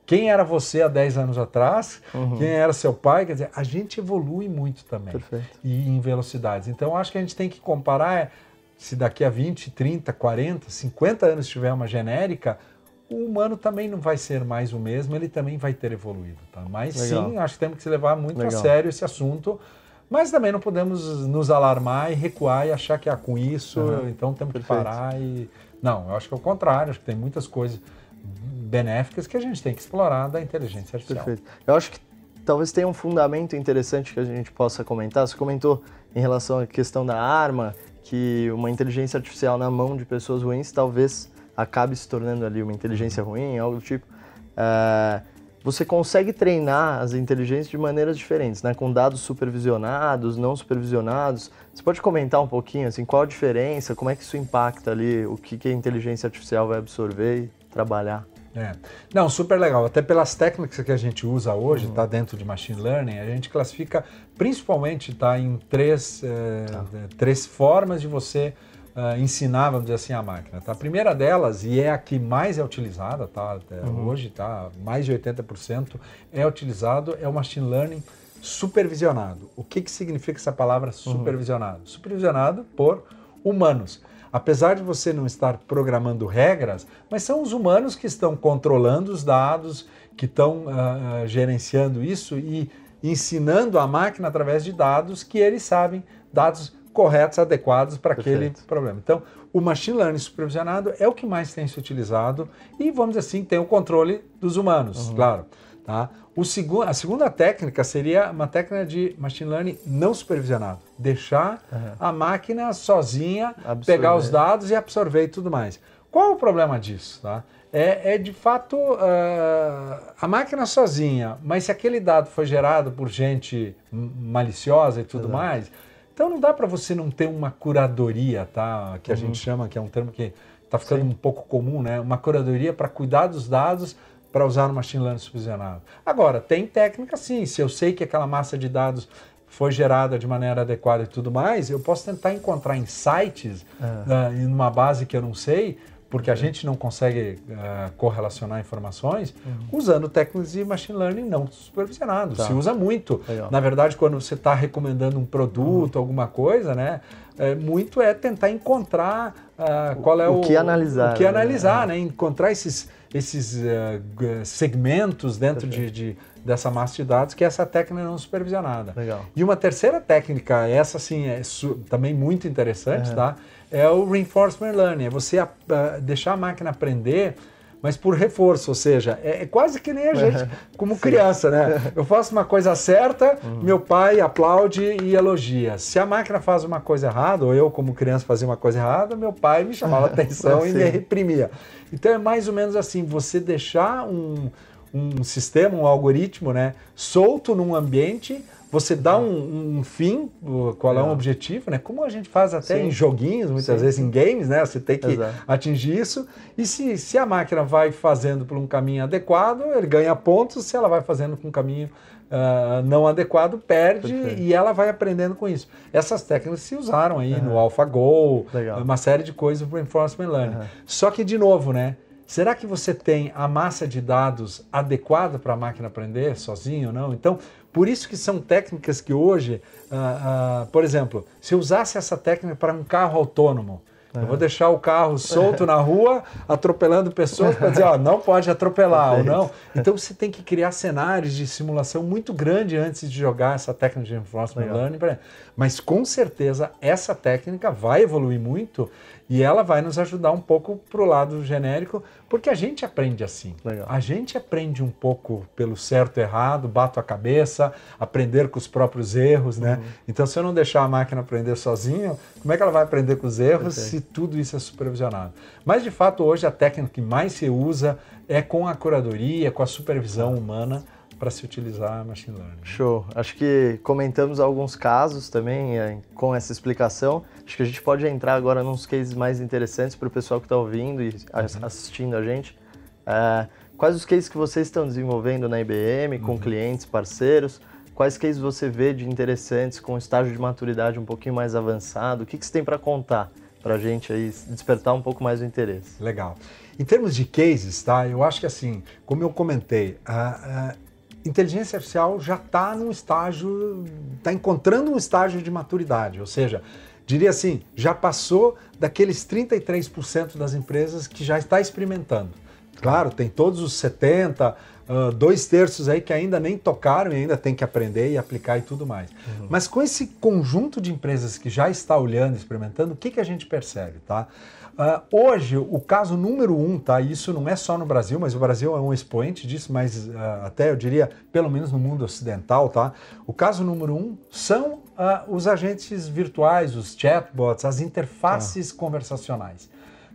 Quem era você há 10 anos atrás, uhum. quem era seu pai, quer dizer, a gente evolui muito também. Perfeito. E em velocidades. Então, acho que a gente tem que comparar é, se daqui a 20, 30, 40, 50 anos tiver uma genérica, o humano também não vai ser mais o mesmo, ele também vai ter evoluído. Tá? Mas Legal. sim, acho que temos que levar muito Legal. a sério esse assunto. Mas também não podemos nos alarmar e recuar e achar que é com isso, uhum. então temos Perfeito. que parar e. Não, eu acho que é o contrário, acho que tem muitas coisas benéficas que a gente tem que explorar da inteligência artificial. Perfeito. Eu acho que talvez tenha um fundamento interessante que a gente possa comentar. Você comentou em relação à questão da arma, que uma inteligência artificial na mão de pessoas ruins talvez acabe se tornando ali uma inteligência ruim, algo do tipo. Uh, você consegue treinar as inteligências de maneiras diferentes, né? Com dados supervisionados, não supervisionados. Você pode comentar um pouquinho, assim, qual a diferença, como é que isso impacta ali, o que, que a inteligência artificial vai absorver trabalhar? É. Não, super legal. Até pelas técnicas que a gente usa hoje, está uhum. dentro de machine learning, a gente classifica principalmente tá, em três, é, tá. três formas de você uh, ensinar, vamos dizer assim, a máquina. Tá? A primeira delas, e é a que mais é utilizada tá, uhum. hoje, tá, mais de 80% é utilizado, é o machine learning supervisionado. O que, que significa essa palavra uhum. supervisionado? Uhum. Supervisionado por humanos apesar de você não estar programando regras, mas são os humanos que estão controlando os dados, que estão uh, gerenciando isso e ensinando a máquina através de dados que eles sabem, dados corretos, adequados para aquele problema. Então, o machine learning supervisionado é o que mais tem se utilizado e, vamos dizer assim, tem o controle dos humanos, uhum. claro. Tá? Segu a segunda técnica seria uma técnica de machine learning não supervisionado. Deixar uhum. a máquina sozinha absorver. pegar os dados e absorver e tudo mais. Qual o problema disso? Tá? É, é de fato uh, a máquina sozinha, mas se aquele dado foi gerado por gente maliciosa e tudo Exato. mais, então não dá para você não ter uma curadoria, tá? que a uhum. gente chama, que é um termo que está ficando Sim. um pouco comum, né? uma curadoria para cuidar dos dados para usar no machine learning supervisionado. Agora, tem técnica sim, se eu sei que aquela massa de dados foi gerada de maneira adequada e tudo mais, eu posso tentar encontrar insights é. uh, em uma base que eu não sei, porque a uhum. gente não consegue uh, correlacionar informações, uhum. usando técnicas de machine learning não supervisionado. Tá. Se usa muito. Legal. Na verdade, quando você está recomendando um produto, uhum. alguma coisa, né? É, muito é tentar encontrar uh, qual é o, o que analisar, o que analisar, né? né? Encontrar esses esses uh, segmentos dentro de, de, dessa massa de dados, que é essa técnica não supervisionada. Legal. E uma terceira técnica, essa sim é também muito interessante, uhum. tá? É o reinforcement learning, é você uh, deixar a máquina aprender mas por reforço, ou seja, é, é quase que nem a gente como criança, né? Eu faço uma coisa certa, uhum. meu pai aplaude e elogia. Se a máquina faz uma coisa errada, ou eu como criança fazia uma coisa errada, meu pai me chamava atenção e me reprimia. Então é mais ou menos assim, você deixar um, um sistema, um algoritmo, né, solto num ambiente você dá um, um fim, qual é, um objetivo, né? Como a gente faz até sim. em joguinhos, muitas sim, vezes em games, né? Você tem que Exato. atingir isso. E se, se a máquina vai fazendo por um caminho adequado, ele ganha pontos. Se ela vai fazendo por um caminho uh, não adequado, perde Perfeito. e ela vai aprendendo com isso. Essas técnicas se usaram aí uhum. no AlphaGo, Legal. uma série de coisas para Reinforcement Learning. Uhum. Só que, de novo, né? Será que você tem a massa de dados adequada para a máquina aprender sozinho ou não? Então, por isso que são técnicas que hoje, uh, uh, por exemplo, se eu usasse essa técnica para um carro autônomo, eu vou deixar o carro solto na rua, atropelando pessoas para dizer, ó, não pode atropelar ou não. Então você tem que criar cenários de simulação muito grande antes de jogar essa técnica de reinforcement learning. Mas com certeza essa técnica vai evoluir muito e ela vai nos ajudar um pouco para o lado genérico, porque a gente aprende assim. Legal. A gente aprende um pouco pelo certo e errado, bato a cabeça, aprender com os próprios erros, né? Uhum. Então, se eu não deixar a máquina aprender sozinho, como é que ela vai aprender com os erros se tudo isso é supervisionado? Mas, de fato, hoje a técnica que mais se usa é com a curadoria, com a supervisão humana para se utilizar machine learning. Show. Acho que comentamos alguns casos também é, com essa explicação. Acho que a gente pode entrar agora nos cases mais interessantes para o pessoal que está ouvindo e uhum. assistindo a gente. É, quais os cases que vocês estão desenvolvendo na IBM com uhum. clientes, parceiros? Quais cases você vê de interessantes com estágio de maturidade um pouquinho mais avançado? O que, que você tem para contar para a gente aí despertar um pouco mais o interesse? Legal. Em termos de cases, tá? Eu acho que assim, como eu comentei, a, inteligência artificial já está num estágio, está encontrando um estágio de maturidade, ou seja, diria assim, já passou daqueles 33% das empresas que já está experimentando. Claro, tem todos os 70, uh, dois terços aí que ainda nem tocaram e ainda tem que aprender e aplicar e tudo mais. Uhum. Mas com esse conjunto de empresas que já está olhando, experimentando, o que, que a gente percebe, tá? Uh, hoje, o caso número um, tá? Isso não é só no Brasil, mas o Brasil é um expoente disso, mas uh, até eu diria, pelo menos no mundo ocidental, tá? O caso número um são uh, os agentes virtuais, os chatbots, as interfaces tá. conversacionais.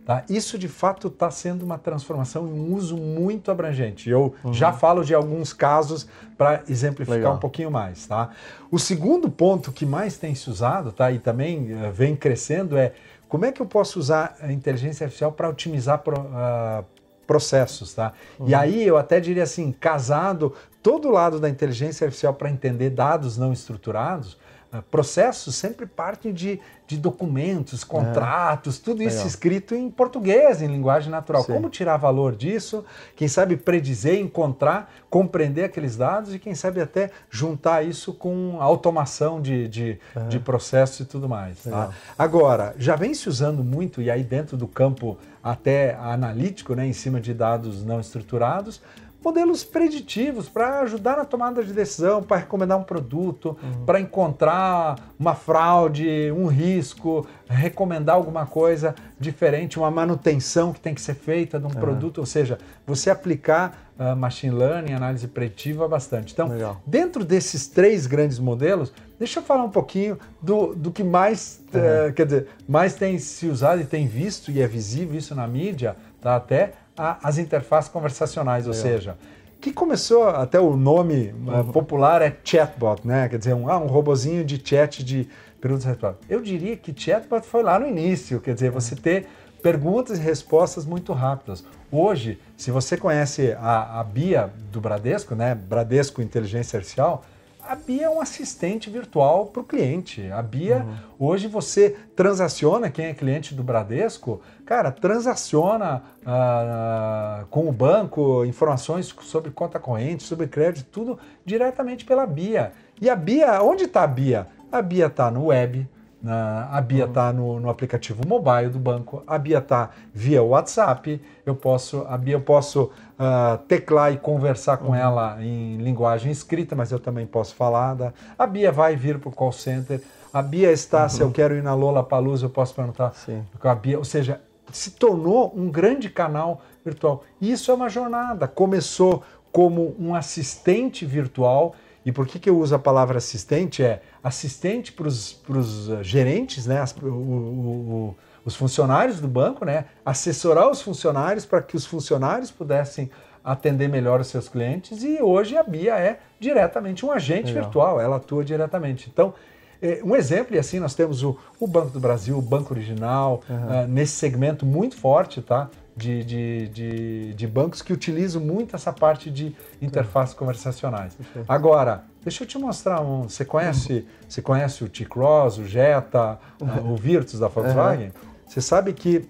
Tá? Isso de fato está sendo uma transformação e um uso muito abrangente. Eu uhum. já falo de alguns casos para exemplificar Legal. um pouquinho mais. Tá? O segundo ponto que mais tem se usado tá? e também uh, vem crescendo é como é que eu posso usar a inteligência artificial para otimizar pro, uh, processos, tá? Uhum. E aí eu até diria assim, casado todo o lado da inteligência artificial para entender dados não estruturados, processos sempre partem de, de documentos, é. contratos, é. tudo isso Legal. escrito em português, em linguagem natural. Sim. Como tirar valor disso? Quem sabe predizer, encontrar, compreender aqueles dados e quem sabe até juntar isso com automação de, de, é. de processos e tudo mais. Tá? Agora, já vem se usando muito, e aí dentro do campo até analítico, né, em cima de dados não estruturados, modelos preditivos para ajudar na tomada de decisão, para recomendar um produto, uhum. para encontrar uma fraude, um risco, recomendar alguma coisa diferente, uma manutenção que tem que ser feita de um uhum. produto, ou seja, você aplicar uh, machine learning, análise preditiva bastante. Então, Legal. dentro desses três grandes modelos, deixa eu falar um pouquinho do, do que mais, uhum. uh, quer dizer, mais tem se usado e tem visto e é visível isso na mídia, tá até as interfaces conversacionais, ou seja, que começou, até o nome uhum. popular é chatbot, né? Quer dizer, um, ah, um robozinho de chat de perguntas e respostas. Eu diria que chatbot foi lá no início, quer dizer, você ter perguntas e respostas muito rápidas. Hoje, se você conhece a, a Bia do Bradesco, né? Bradesco Inteligência Artificial, a Bia é um assistente virtual para o cliente. A Bia, uhum. hoje você transaciona, quem é cliente do Bradesco, cara, transaciona uh, com o banco informações sobre conta corrente, sobre crédito, tudo diretamente pela Bia. E a Bia, onde está a Bia? A Bia está no web, a Bia está no, no, aplicativo mobile do banco, a Bia está via WhatsApp, eu posso, a Bia eu posso uh, teclar e conversar com uhum. ela em linguagem escrita, mas eu também posso falar. Da, a Bia vai vir para o call center, a Bia está, uhum. se eu quero ir na Lola Palusa, eu posso perguntar Sim. com a Bia, ou seja, se tornou um grande canal virtual. Isso é uma jornada. Começou como um assistente virtual. E por que, que eu uso a palavra assistente? É assistente para os uh, gerentes, né? As, o, o, os funcionários do banco, né? Assessorar os funcionários para que os funcionários pudessem atender melhor os seus clientes. E hoje a Bia é diretamente um agente Legal. virtual, ela atua diretamente. Então, é, um exemplo, e assim, nós temos o, o Banco do Brasil, o Banco Original, uhum. uh, nesse segmento muito forte, tá? De, de, de, de, bancos que utilizam muito essa parte de interfaces conversacionais. Agora, deixa eu te mostrar um. Você conhece, uhum. você conhece o T-Cross, o Jetta, uhum. o Virtus da Volkswagen? Você sabe que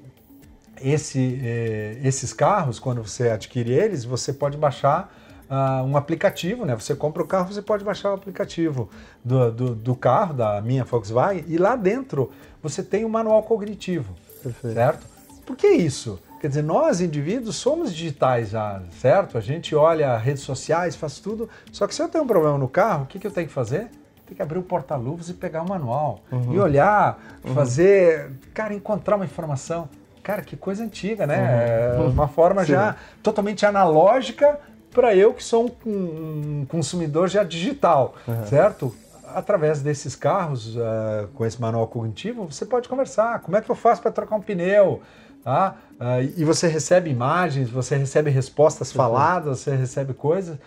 esse, eh, esses carros, quando você adquire eles, você pode baixar uh, um aplicativo, né? Você compra o carro, você pode baixar o aplicativo do, do, do, carro, da minha Volkswagen, e lá dentro você tem o um manual cognitivo, Perfeito. certo? Por que isso? Quer dizer, nós indivíduos somos digitais já, certo? A gente olha redes sociais, faz tudo. Só que se eu tenho um problema no carro, o que, que eu tenho que fazer? Tem que abrir o porta-luvas e pegar o manual. Uhum. E olhar, uhum. fazer, cara, encontrar uma informação. Cara, que coisa antiga, né? Uhum. Uma forma Sim. já totalmente analógica para eu que sou um, um, consumidor já digital, uhum. certo? Através desses carros, uh, com esse manual cognitivo, você pode conversar. Como é que eu faço para trocar um pneu? Tá? Uh, e você recebe imagens, você recebe respostas uhum. faladas, você recebe coisas.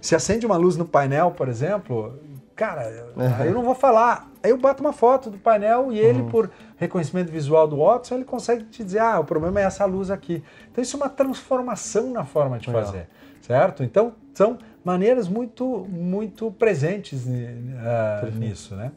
Se acende uma luz no painel, por exemplo, cara, eu não vou falar. Aí eu bato uma foto do painel e ele, uhum. por reconhecimento visual do Watson, ele consegue te dizer, ah, o problema é essa luz aqui. Então isso é uma transformação na forma de Legal. fazer certo? Então, são maneiras muito, muito presentes uh, nisso, né?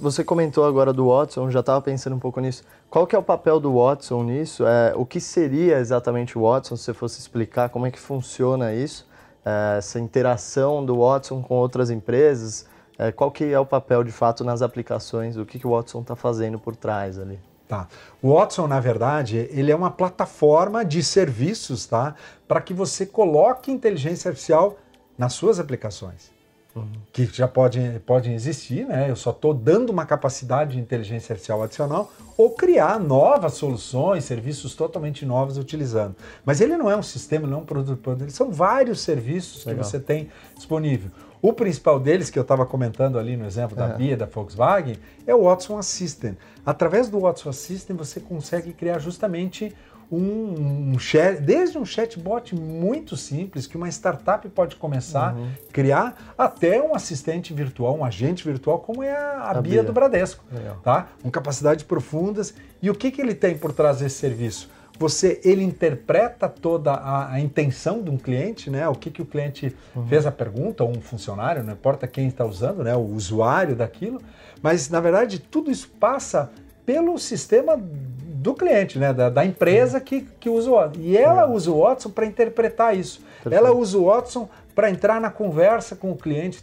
Você comentou agora do Watson, já estava pensando um pouco nisso. Qual que é o papel do Watson nisso? É, o que seria exatamente o Watson, se você fosse explicar como é que funciona isso? É, essa interação do Watson com outras empresas? É, qual que é o papel, de fato, nas aplicações? O que, que o Watson está fazendo por trás ali? Tá. O Watson, na verdade, ele é uma plataforma de serviços, tá? Para que você coloque inteligência artificial nas suas aplicações. Uhum. Que já podem, podem existir, né? Eu só estou dando uma capacidade de inteligência artificial adicional ou criar novas soluções, serviços totalmente novos utilizando. Mas ele não é um sistema, não é um produto, ele são vários serviços Legal. que você tem disponível. O principal deles, que eu estava comentando ali no exemplo da é. Bia, da Volkswagen, é o Watson Assistant. Através do Watson Assistant, você consegue criar justamente um, um chat, desde um chatbot muito simples que uma startup pode começar uhum. a criar, até um assistente virtual, um agente virtual, como é a, a, a Bia, Bia, do Bradesco. Legal. Tá? Com capacidades profundas. E o que, que ele tem por trás desse serviço? Você ele interpreta toda a, a, intenção de um cliente, né? O que, que o cliente uhum. fez a pergunta, ou um funcionário, não importa quem está usando, né? O usuário daquilo. Mas na verdade tudo isso passa pelo sistema do cliente, né? Da, da empresa uhum. que, que usa o Watson. E ela uhum. usa o Watson para interpretar isso. Perfeito. Ela usa o Watson para entrar na conversa com o cliente.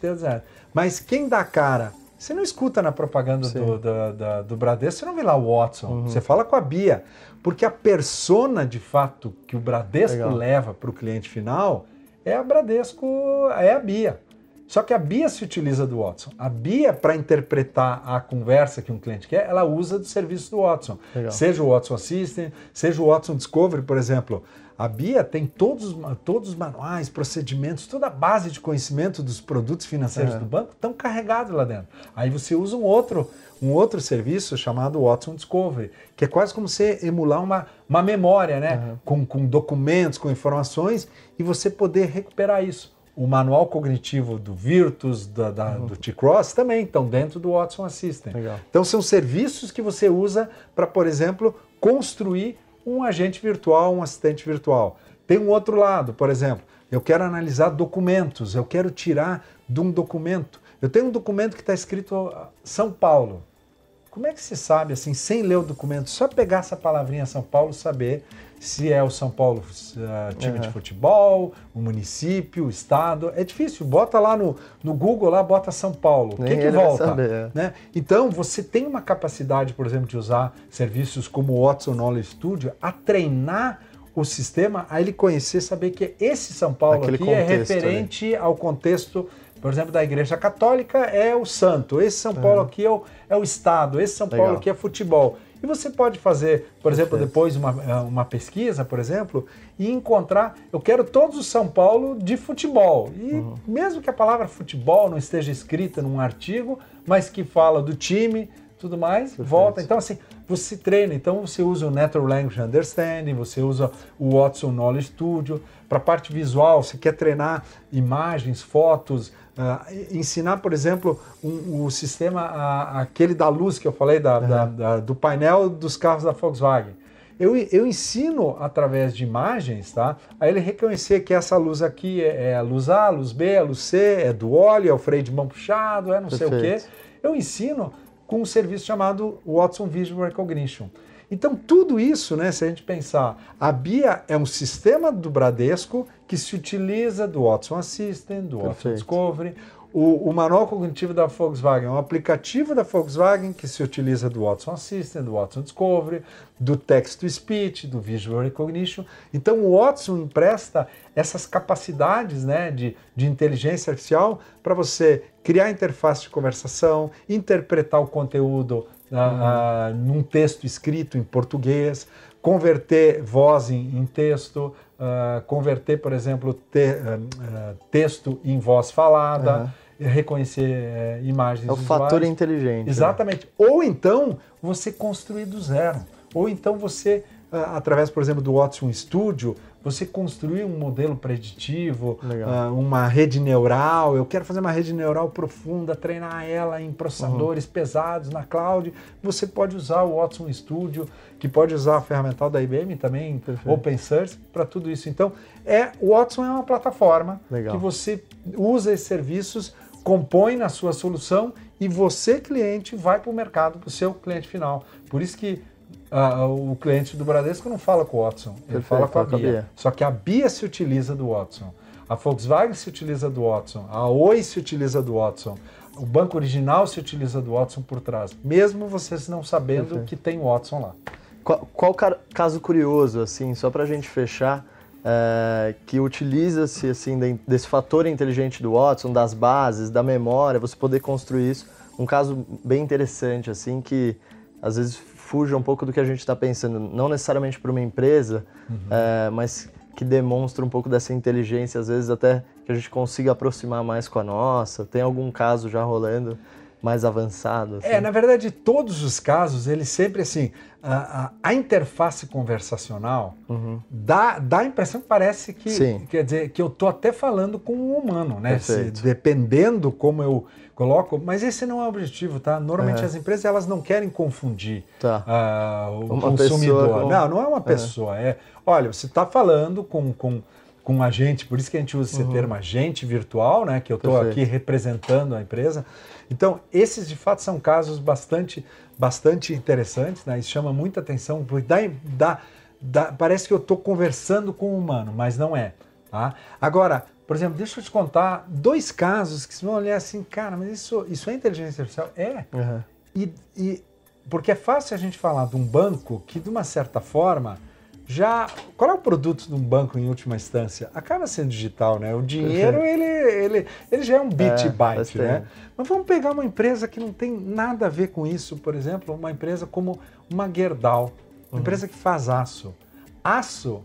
Mas quem dá cara você não escuta na propaganda do, do, do, do, Bradesco, você não vê lá o Watson. Uhum. Você fala com a Bia. Porque a persona, de fato, que o Bradesco Legal. leva para o cliente final é a Bradesco, é a Bia. Só que a Bia se utiliza do Watson. A Bia, para interpretar a conversa que um cliente quer, ela usa do serviço do Watson. Legal. Seja o Watson Assistant, seja o Watson Discovery, por exemplo. A Bia tem todos, todos os manuais, procedimentos, toda a base de conhecimento dos produtos financeiros é. do banco estão carregados lá dentro. Aí você usa um outro, um outro serviço chamado Watson Discovery, que é quase como você emular uma, uma memória, né? Uhum. Com, com documentos, com informações, e você poder recuperar isso. O manual cognitivo do Virtus, da, da uhum. do T-Cross também estão dentro do Watson Assistant. Legal. Então são serviços que você usa para, por exemplo, construir um agente virtual, um assistente virtual. Tem um outro lado, por exemplo, eu quero analisar documentos, eu quero tirar de um documento. Eu tenho um documento que está escrito São Paulo. Como é que se sabe, assim, sem ler o documento, só pegar essa palavrinha São Paulo, saber se é o São Paulo uh, time uhum. de futebol, o município, o estado. É difícil. Bota lá no, no Google, lá bota São Paulo. O que, que volta? É. né? Então, você tem uma capacidade, por exemplo, de usar serviços como o Watson Knowledge Studio a treinar o sistema a ele conhecer, saber que esse São Paulo Aquele aqui é referente ao contexto por exemplo, da Igreja Católica é o santo, esse São Paulo aqui é o, é o Estado, esse São Legal. Paulo aqui é futebol. E você pode fazer, por exemplo, depois uma, é, uma pesquisa, por exemplo, e encontrar. Eu quero todos os São Paulo de futebol. E uhum. mesmo que a palavra futebol não esteja escrita num artigo, mas que fala do time, tudo mais, Perfeito. volta. Então, assim, você treina. Então, você usa o Natural Language Understanding, você usa o Watson Knowledge Studio. Para a parte visual, você quer treinar imagens, fotos, Uh, ensinar, por exemplo, um, o sistema, a, aquele da luz que eu falei, da, uhum. da, da, do painel dos carros da Volkswagen. Eu, eu ensino através de imagens, tá? A ele reconhecer que essa luz aqui é, é a luz A, a luz B, a luz C, é do óleo, é o freio de mão puxado, é não Perfeito. sei o quê. Eu ensino com um serviço chamado Watson Visual Recognition. Então, tudo isso, né, se a gente pensar, a BIA é um sistema do Bradesco que se utiliza do Watson Assistant, do Perfeito. Watson Discovery. O, o, manual cognitivo da Volkswagen é um aplicativo da Volkswagen que se utiliza do Watson Assistant, do Watson Discovery, do Text-to-Speech, do Visual Recognition. Então, o Watson empresta essas capacidades né, de, de inteligência artificial para você criar interface de conversação, interpretar o conteúdo uhum. num texto escrito em português, converter voz em, em texto, uh, converter, por exemplo, te, uh, texto em voz falada. Uhum reconhecer é, imagens. É o fator inteligente. Né? Exatamente. Né? Ou então você construir do zero. Ou então você, através, por exemplo, do Watson Studio, você construir um modelo preditivo, uh, uma rede neural. Eu quero fazer uma rede neural profunda, treinar ela em processadores uhum. pesados na cloud. Você pode usar o Watson Studio, que pode usar a ferramental da IBM também, Perfeito. open source, para tudo isso. Então, é, o Watson é uma plataforma Legal. que você usa esses serviços, compõe na sua solução e você, cliente, vai para o mercado, para o seu cliente final. Por isso que o cliente do Bradesco não fala com o Watson, ele fala com a Bia. Bia. Só que a Bia se utiliza do Watson. A Volkswagen se utiliza do Watson, a Oi se utiliza do Watson, o banco original se utiliza do Watson por trás, mesmo vocês não sabendo Perfeito. que tem o Watson lá. Qual, qual caso curioso, assim, só para a gente fechar, é, que utiliza-se assim desse fator inteligente do Watson, das bases, da memória, você poder construir isso. Um caso bem interessante, assim, que às vezes fuja um pouco do que a gente está pensando, não necessariamente para uma empresa, uhum. é, mas que demonstra um pouco dessa inteligência, às vezes até que a gente consiga aproximar mais com a nossa. Tem algum caso já rolando mais avançado? Assim? É, na verdade, todos os casos, eles sempre assim, a, a, a interface conversacional uhum. dá, dá a impressão que parece que, Sim. quer dizer, que eu estou até falando com um humano, né? Se, dependendo como eu coloco, mas esse não é o objetivo, tá? Normalmente as empresas elas não querem confundir tá. uh, o uma consumidor. Com... Não, não é uma pessoa. É, olha, você está falando com, com, com um agente, por isso que a gente usa esse uhum. termo agente virtual, né? Que eu estou aqui representando a empresa. Então, esses de fato são casos bastante, bastante interessantes, né? Isso chama muita atenção, porque dá, dá, dá parece que eu estou conversando com um humano, mas não é. Tá? Agora, por exemplo, deixa eu te contar dois casos que você vão olhar assim, cara, mas isso, isso é inteligência artificial? É. Uhum. E, e, porque é fácil a gente falar de um banco que, de uma certa forma, já. Qual é o produto de um banco em última instância? Acaba sendo digital, né? O dinheiro, ele, ele, ele já é um bit é, byte, né? Mas vamos pegar uma empresa que não tem nada a ver com isso, por exemplo, uma empresa como uma Gerdau, uma uhum. empresa que faz aço. Aço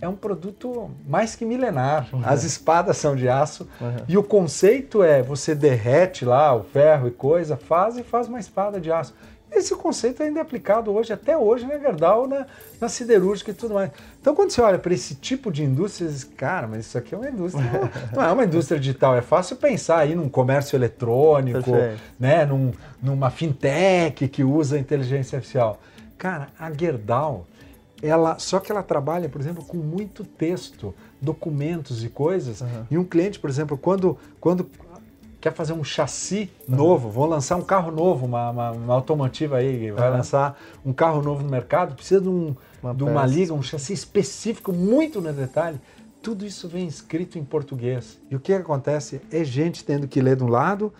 é um produto mais que milenar. Uhum. As espadas são de aço uhum. e o conceito é você derrete lá o ferro e coisa, faz e faz uma espada de aço. Esse conceito ainda é aplicado hoje, até hoje, na Gerdau, na, na siderúrgica e tudo mais. Então, quando você olha para esse tipo de indústria, você diz, cara, mas isso aqui é uma indústria, não, não é uma indústria digital. É fácil pensar aí num comércio eletrônico, né, num, numa fintech que usa inteligência artificial. Cara, a Gerdau, ela só que ela trabalha, por exemplo, com muito texto, documentos e coisas. Uhum. E um cliente, por exemplo, quando quando quer fazer um chassi novo, vou lançar um carro novo, uma, uma, uma automotiva aí, vai uhum. lançar um carro novo no mercado, precisa de, um, uma, de uma liga, um chassi específico, muito no detalhe. Tudo isso vem escrito em português. E o que acontece é gente tendo que ler de um lado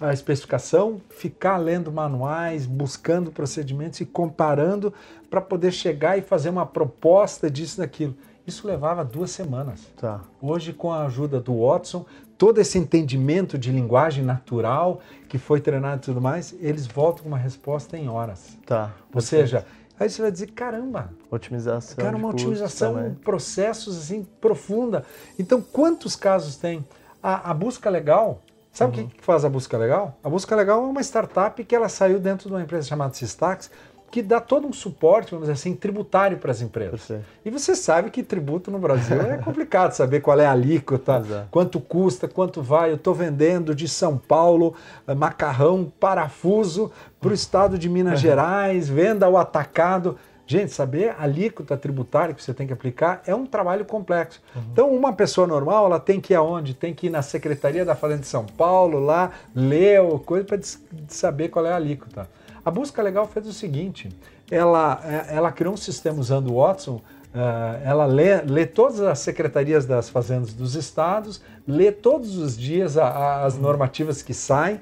a especificação, ficar lendo manuais, buscando procedimentos e comparando para poder chegar e fazer uma proposta disso daquilo. Isso levava duas semanas. Tá. Hoje, com a ajuda do Watson, todo esse entendimento de linguagem natural que foi treinado e tudo mais, eles voltam com uma resposta em horas. Tá. Ou seja, aí você vai dizer, caramba, otimização, cara, uma otimização, processos assim profunda. Então, quantos casos tem? A, a busca legal, sabe o uhum. que faz a busca legal? A busca legal é uma startup que ela saiu dentro de uma empresa chamada Sistax, que dá todo um suporte, vamos dizer assim, tributário para as empresas. E você sabe que tributo no Brasil é complicado saber qual é a alíquota, Exato. quanto custa, quanto vai. Eu estou vendendo de São Paulo eh, macarrão, parafuso para o estado de Minas Gerais, venda ao atacado. Gente, saber a alíquota tributária que você tem que aplicar é um trabalho complexo. Uhum. Então, uma pessoa normal, ela tem que ir aonde? Tem que ir na Secretaria da Fazenda de São Paulo, lá, ler coisa para saber qual é a alíquota. A busca legal fez o seguinte: ela, é, ela criou um sistema usando o Watson. Uh, ela lê, lê, todas as secretarias das fazendas dos estados, lê todos os dias a, a, as normativas que saem,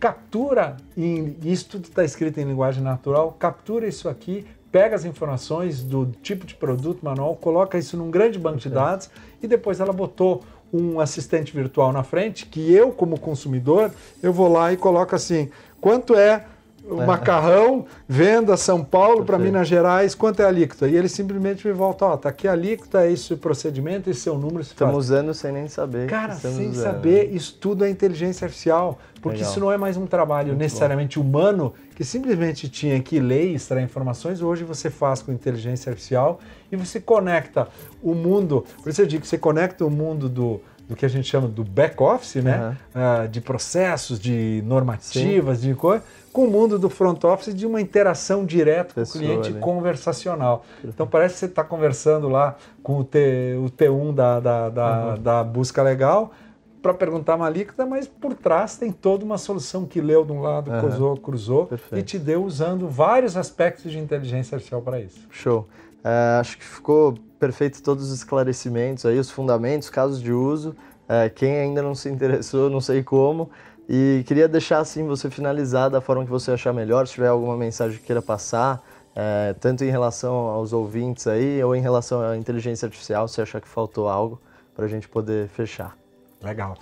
captura, em, isso tudo está escrito em linguagem natural, captura isso aqui, pega as informações do tipo de produto manual, coloca isso num grande banco de dados e depois ela botou um assistente virtual na frente que eu, como consumidor, eu vou lá e coloco assim, quanto é o é. macarrão, venda São Paulo para Minas Gerais, quanto é a alíquota? E ele simplesmente me volta, ó, tá aqui a alíquota, é esse o procedimento, esse é o número. Estamos usando sem nem saber. Cara, sem usando. saber, isso tudo é inteligência artificial, porque Legal. isso não é mais um trabalho Muito necessariamente bom. humano, que simplesmente tinha que ler e extrair informações, hoje você faz com inteligência artificial e você conecta o mundo, por isso eu digo que você conecta o mundo do do que a gente chama do back office, né? Uhum. Uh, de processos, de normativas, Sim. de coisa, com o mundo do front office de uma interação direta com o cliente ali. conversacional. Então parece que você está conversando lá com o, T, o T1 da, da, da, uhum. da busca legal para perguntar uma alíquota, mas por trás tem toda uma solução que leu de um lado, uhum. cruzou, cruzou Perfeito. e te deu usando vários aspectos de inteligência artificial para isso. Show. É, acho que ficou perfeito todos os esclarecimentos aí, os fundamentos, casos de uso. É, quem ainda não se interessou, não sei como. E queria deixar assim você finalizar da forma que você achar melhor, se tiver alguma mensagem que queira passar, é, tanto em relação aos ouvintes aí, ou em relação à inteligência artificial, se achar que faltou algo, para a gente poder fechar. Legal.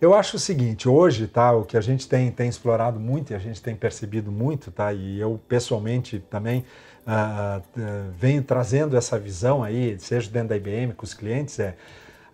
Eu acho o seguinte, hoje, tá, o que a gente tem, tem explorado muito e a gente tem percebido muito, tá, e eu pessoalmente também uh, uh, venho trazendo essa visão aí, seja dentro da IBM com os clientes, é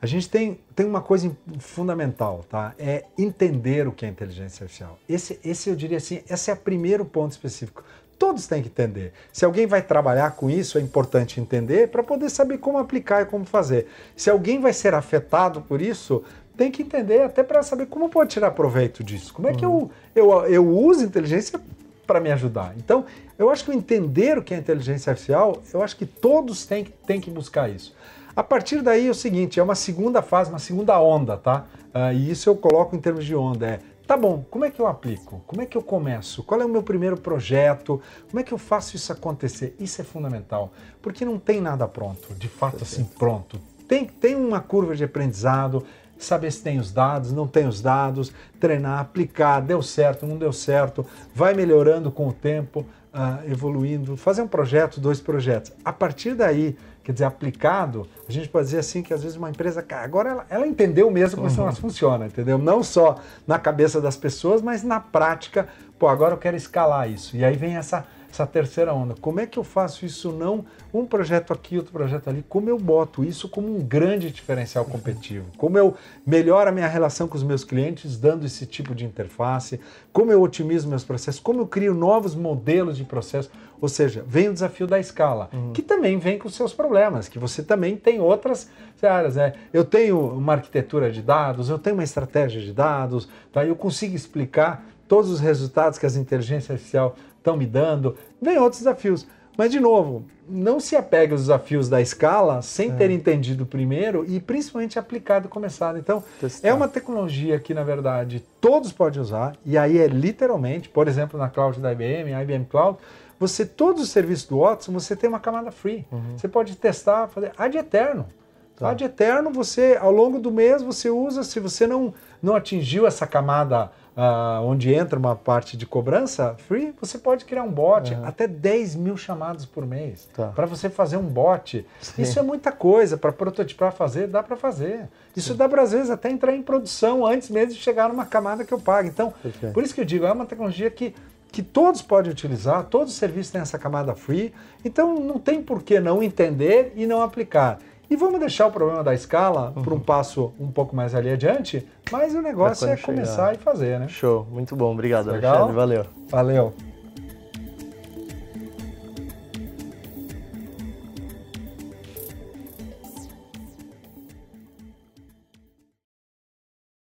a gente tem, tem uma coisa fundamental, tá? É entender o que é inteligência artificial. Esse, esse eu diria assim, esse é o primeiro ponto específico. Todos têm que entender. Se alguém vai trabalhar com isso, é importante entender para poder saber como aplicar e como fazer. Se alguém vai ser afetado por isso, tem que entender até para saber como pode tirar proveito disso. Como é que eu, eu, eu uso inteligência para me ajudar? Então, eu acho que entender o que é inteligência artificial, eu acho que todos têm, têm que buscar isso. A partir daí é o seguinte, é uma segunda fase, uma segunda onda, tá? Uh, e isso eu coloco em termos de onda, é Tá bom, como é que eu aplico? Como é que eu começo? Qual é o meu primeiro projeto? Como é que eu faço isso acontecer? Isso é fundamental, porque não tem nada pronto, de fato assim, pronto. Tem, tem uma curva de aprendizado, saber se tem os dados, não tem os dados, treinar, aplicar, deu certo, não deu certo, vai melhorando com o tempo, uh, evoluindo, fazer um projeto, dois projetos. A partir daí, quer dizer, aplicado, a gente pode dizer assim que às vezes uma empresa, agora ela, ela entendeu mesmo como uhum. isso funciona, entendeu? Não só na cabeça das pessoas, mas na prática, pô, agora eu quero escalar isso. E aí vem essa essa terceira onda. Como é que eu faço isso não um projeto aqui, outro projeto ali? Como eu boto isso como um grande diferencial competitivo? Como eu melhoro a minha relação com os meus clientes dando esse tipo de interface? Como eu otimizo meus processos? Como eu crio novos modelos de processo? Ou seja, vem o desafio da escala, uhum. que também vem com seus problemas, que você também tem outras áreas. Né? Eu tenho uma arquitetura de dados, eu tenho uma estratégia de dados, tá? eu consigo explicar todos os resultados que as inteligências artificiais estão me dando, vem outros desafios. Mas, de novo, não se apegue aos desafios da escala sem é. ter entendido primeiro e principalmente aplicado e começado. Então, Testar. é uma tecnologia que, na verdade, todos podem usar, e aí é literalmente, por exemplo, na cloud da IBM, IBM Cloud, você, todos os serviços do Watson, você tem uma camada free. Uhum. Você pode testar, fazer ad eterno. Tá. Ad eterno, você, ao longo do mês, você usa, se você não, não atingiu essa camada uh, onde entra uma parte de cobrança free, você pode criar um bot, uhum. até 10 mil chamadas por mês. Tá. Para você fazer um bot. Sim. Isso é muita coisa, para prototipar, fazer, dá para fazer. Isso Sim. dá para, às vezes, até entrar em produção antes mesmo de chegar numa camada que eu pago. Então, por isso que eu digo, é uma tecnologia que que todos podem utilizar, todos os serviços têm essa camada free, então não tem por que não entender e não aplicar. E vamos deixar o problema da escala uhum. para um passo um pouco mais ali adiante, mas o negócio é começar e fazer, né? Show, muito bom, obrigado, Legal? Alexandre, valeu. Valeu.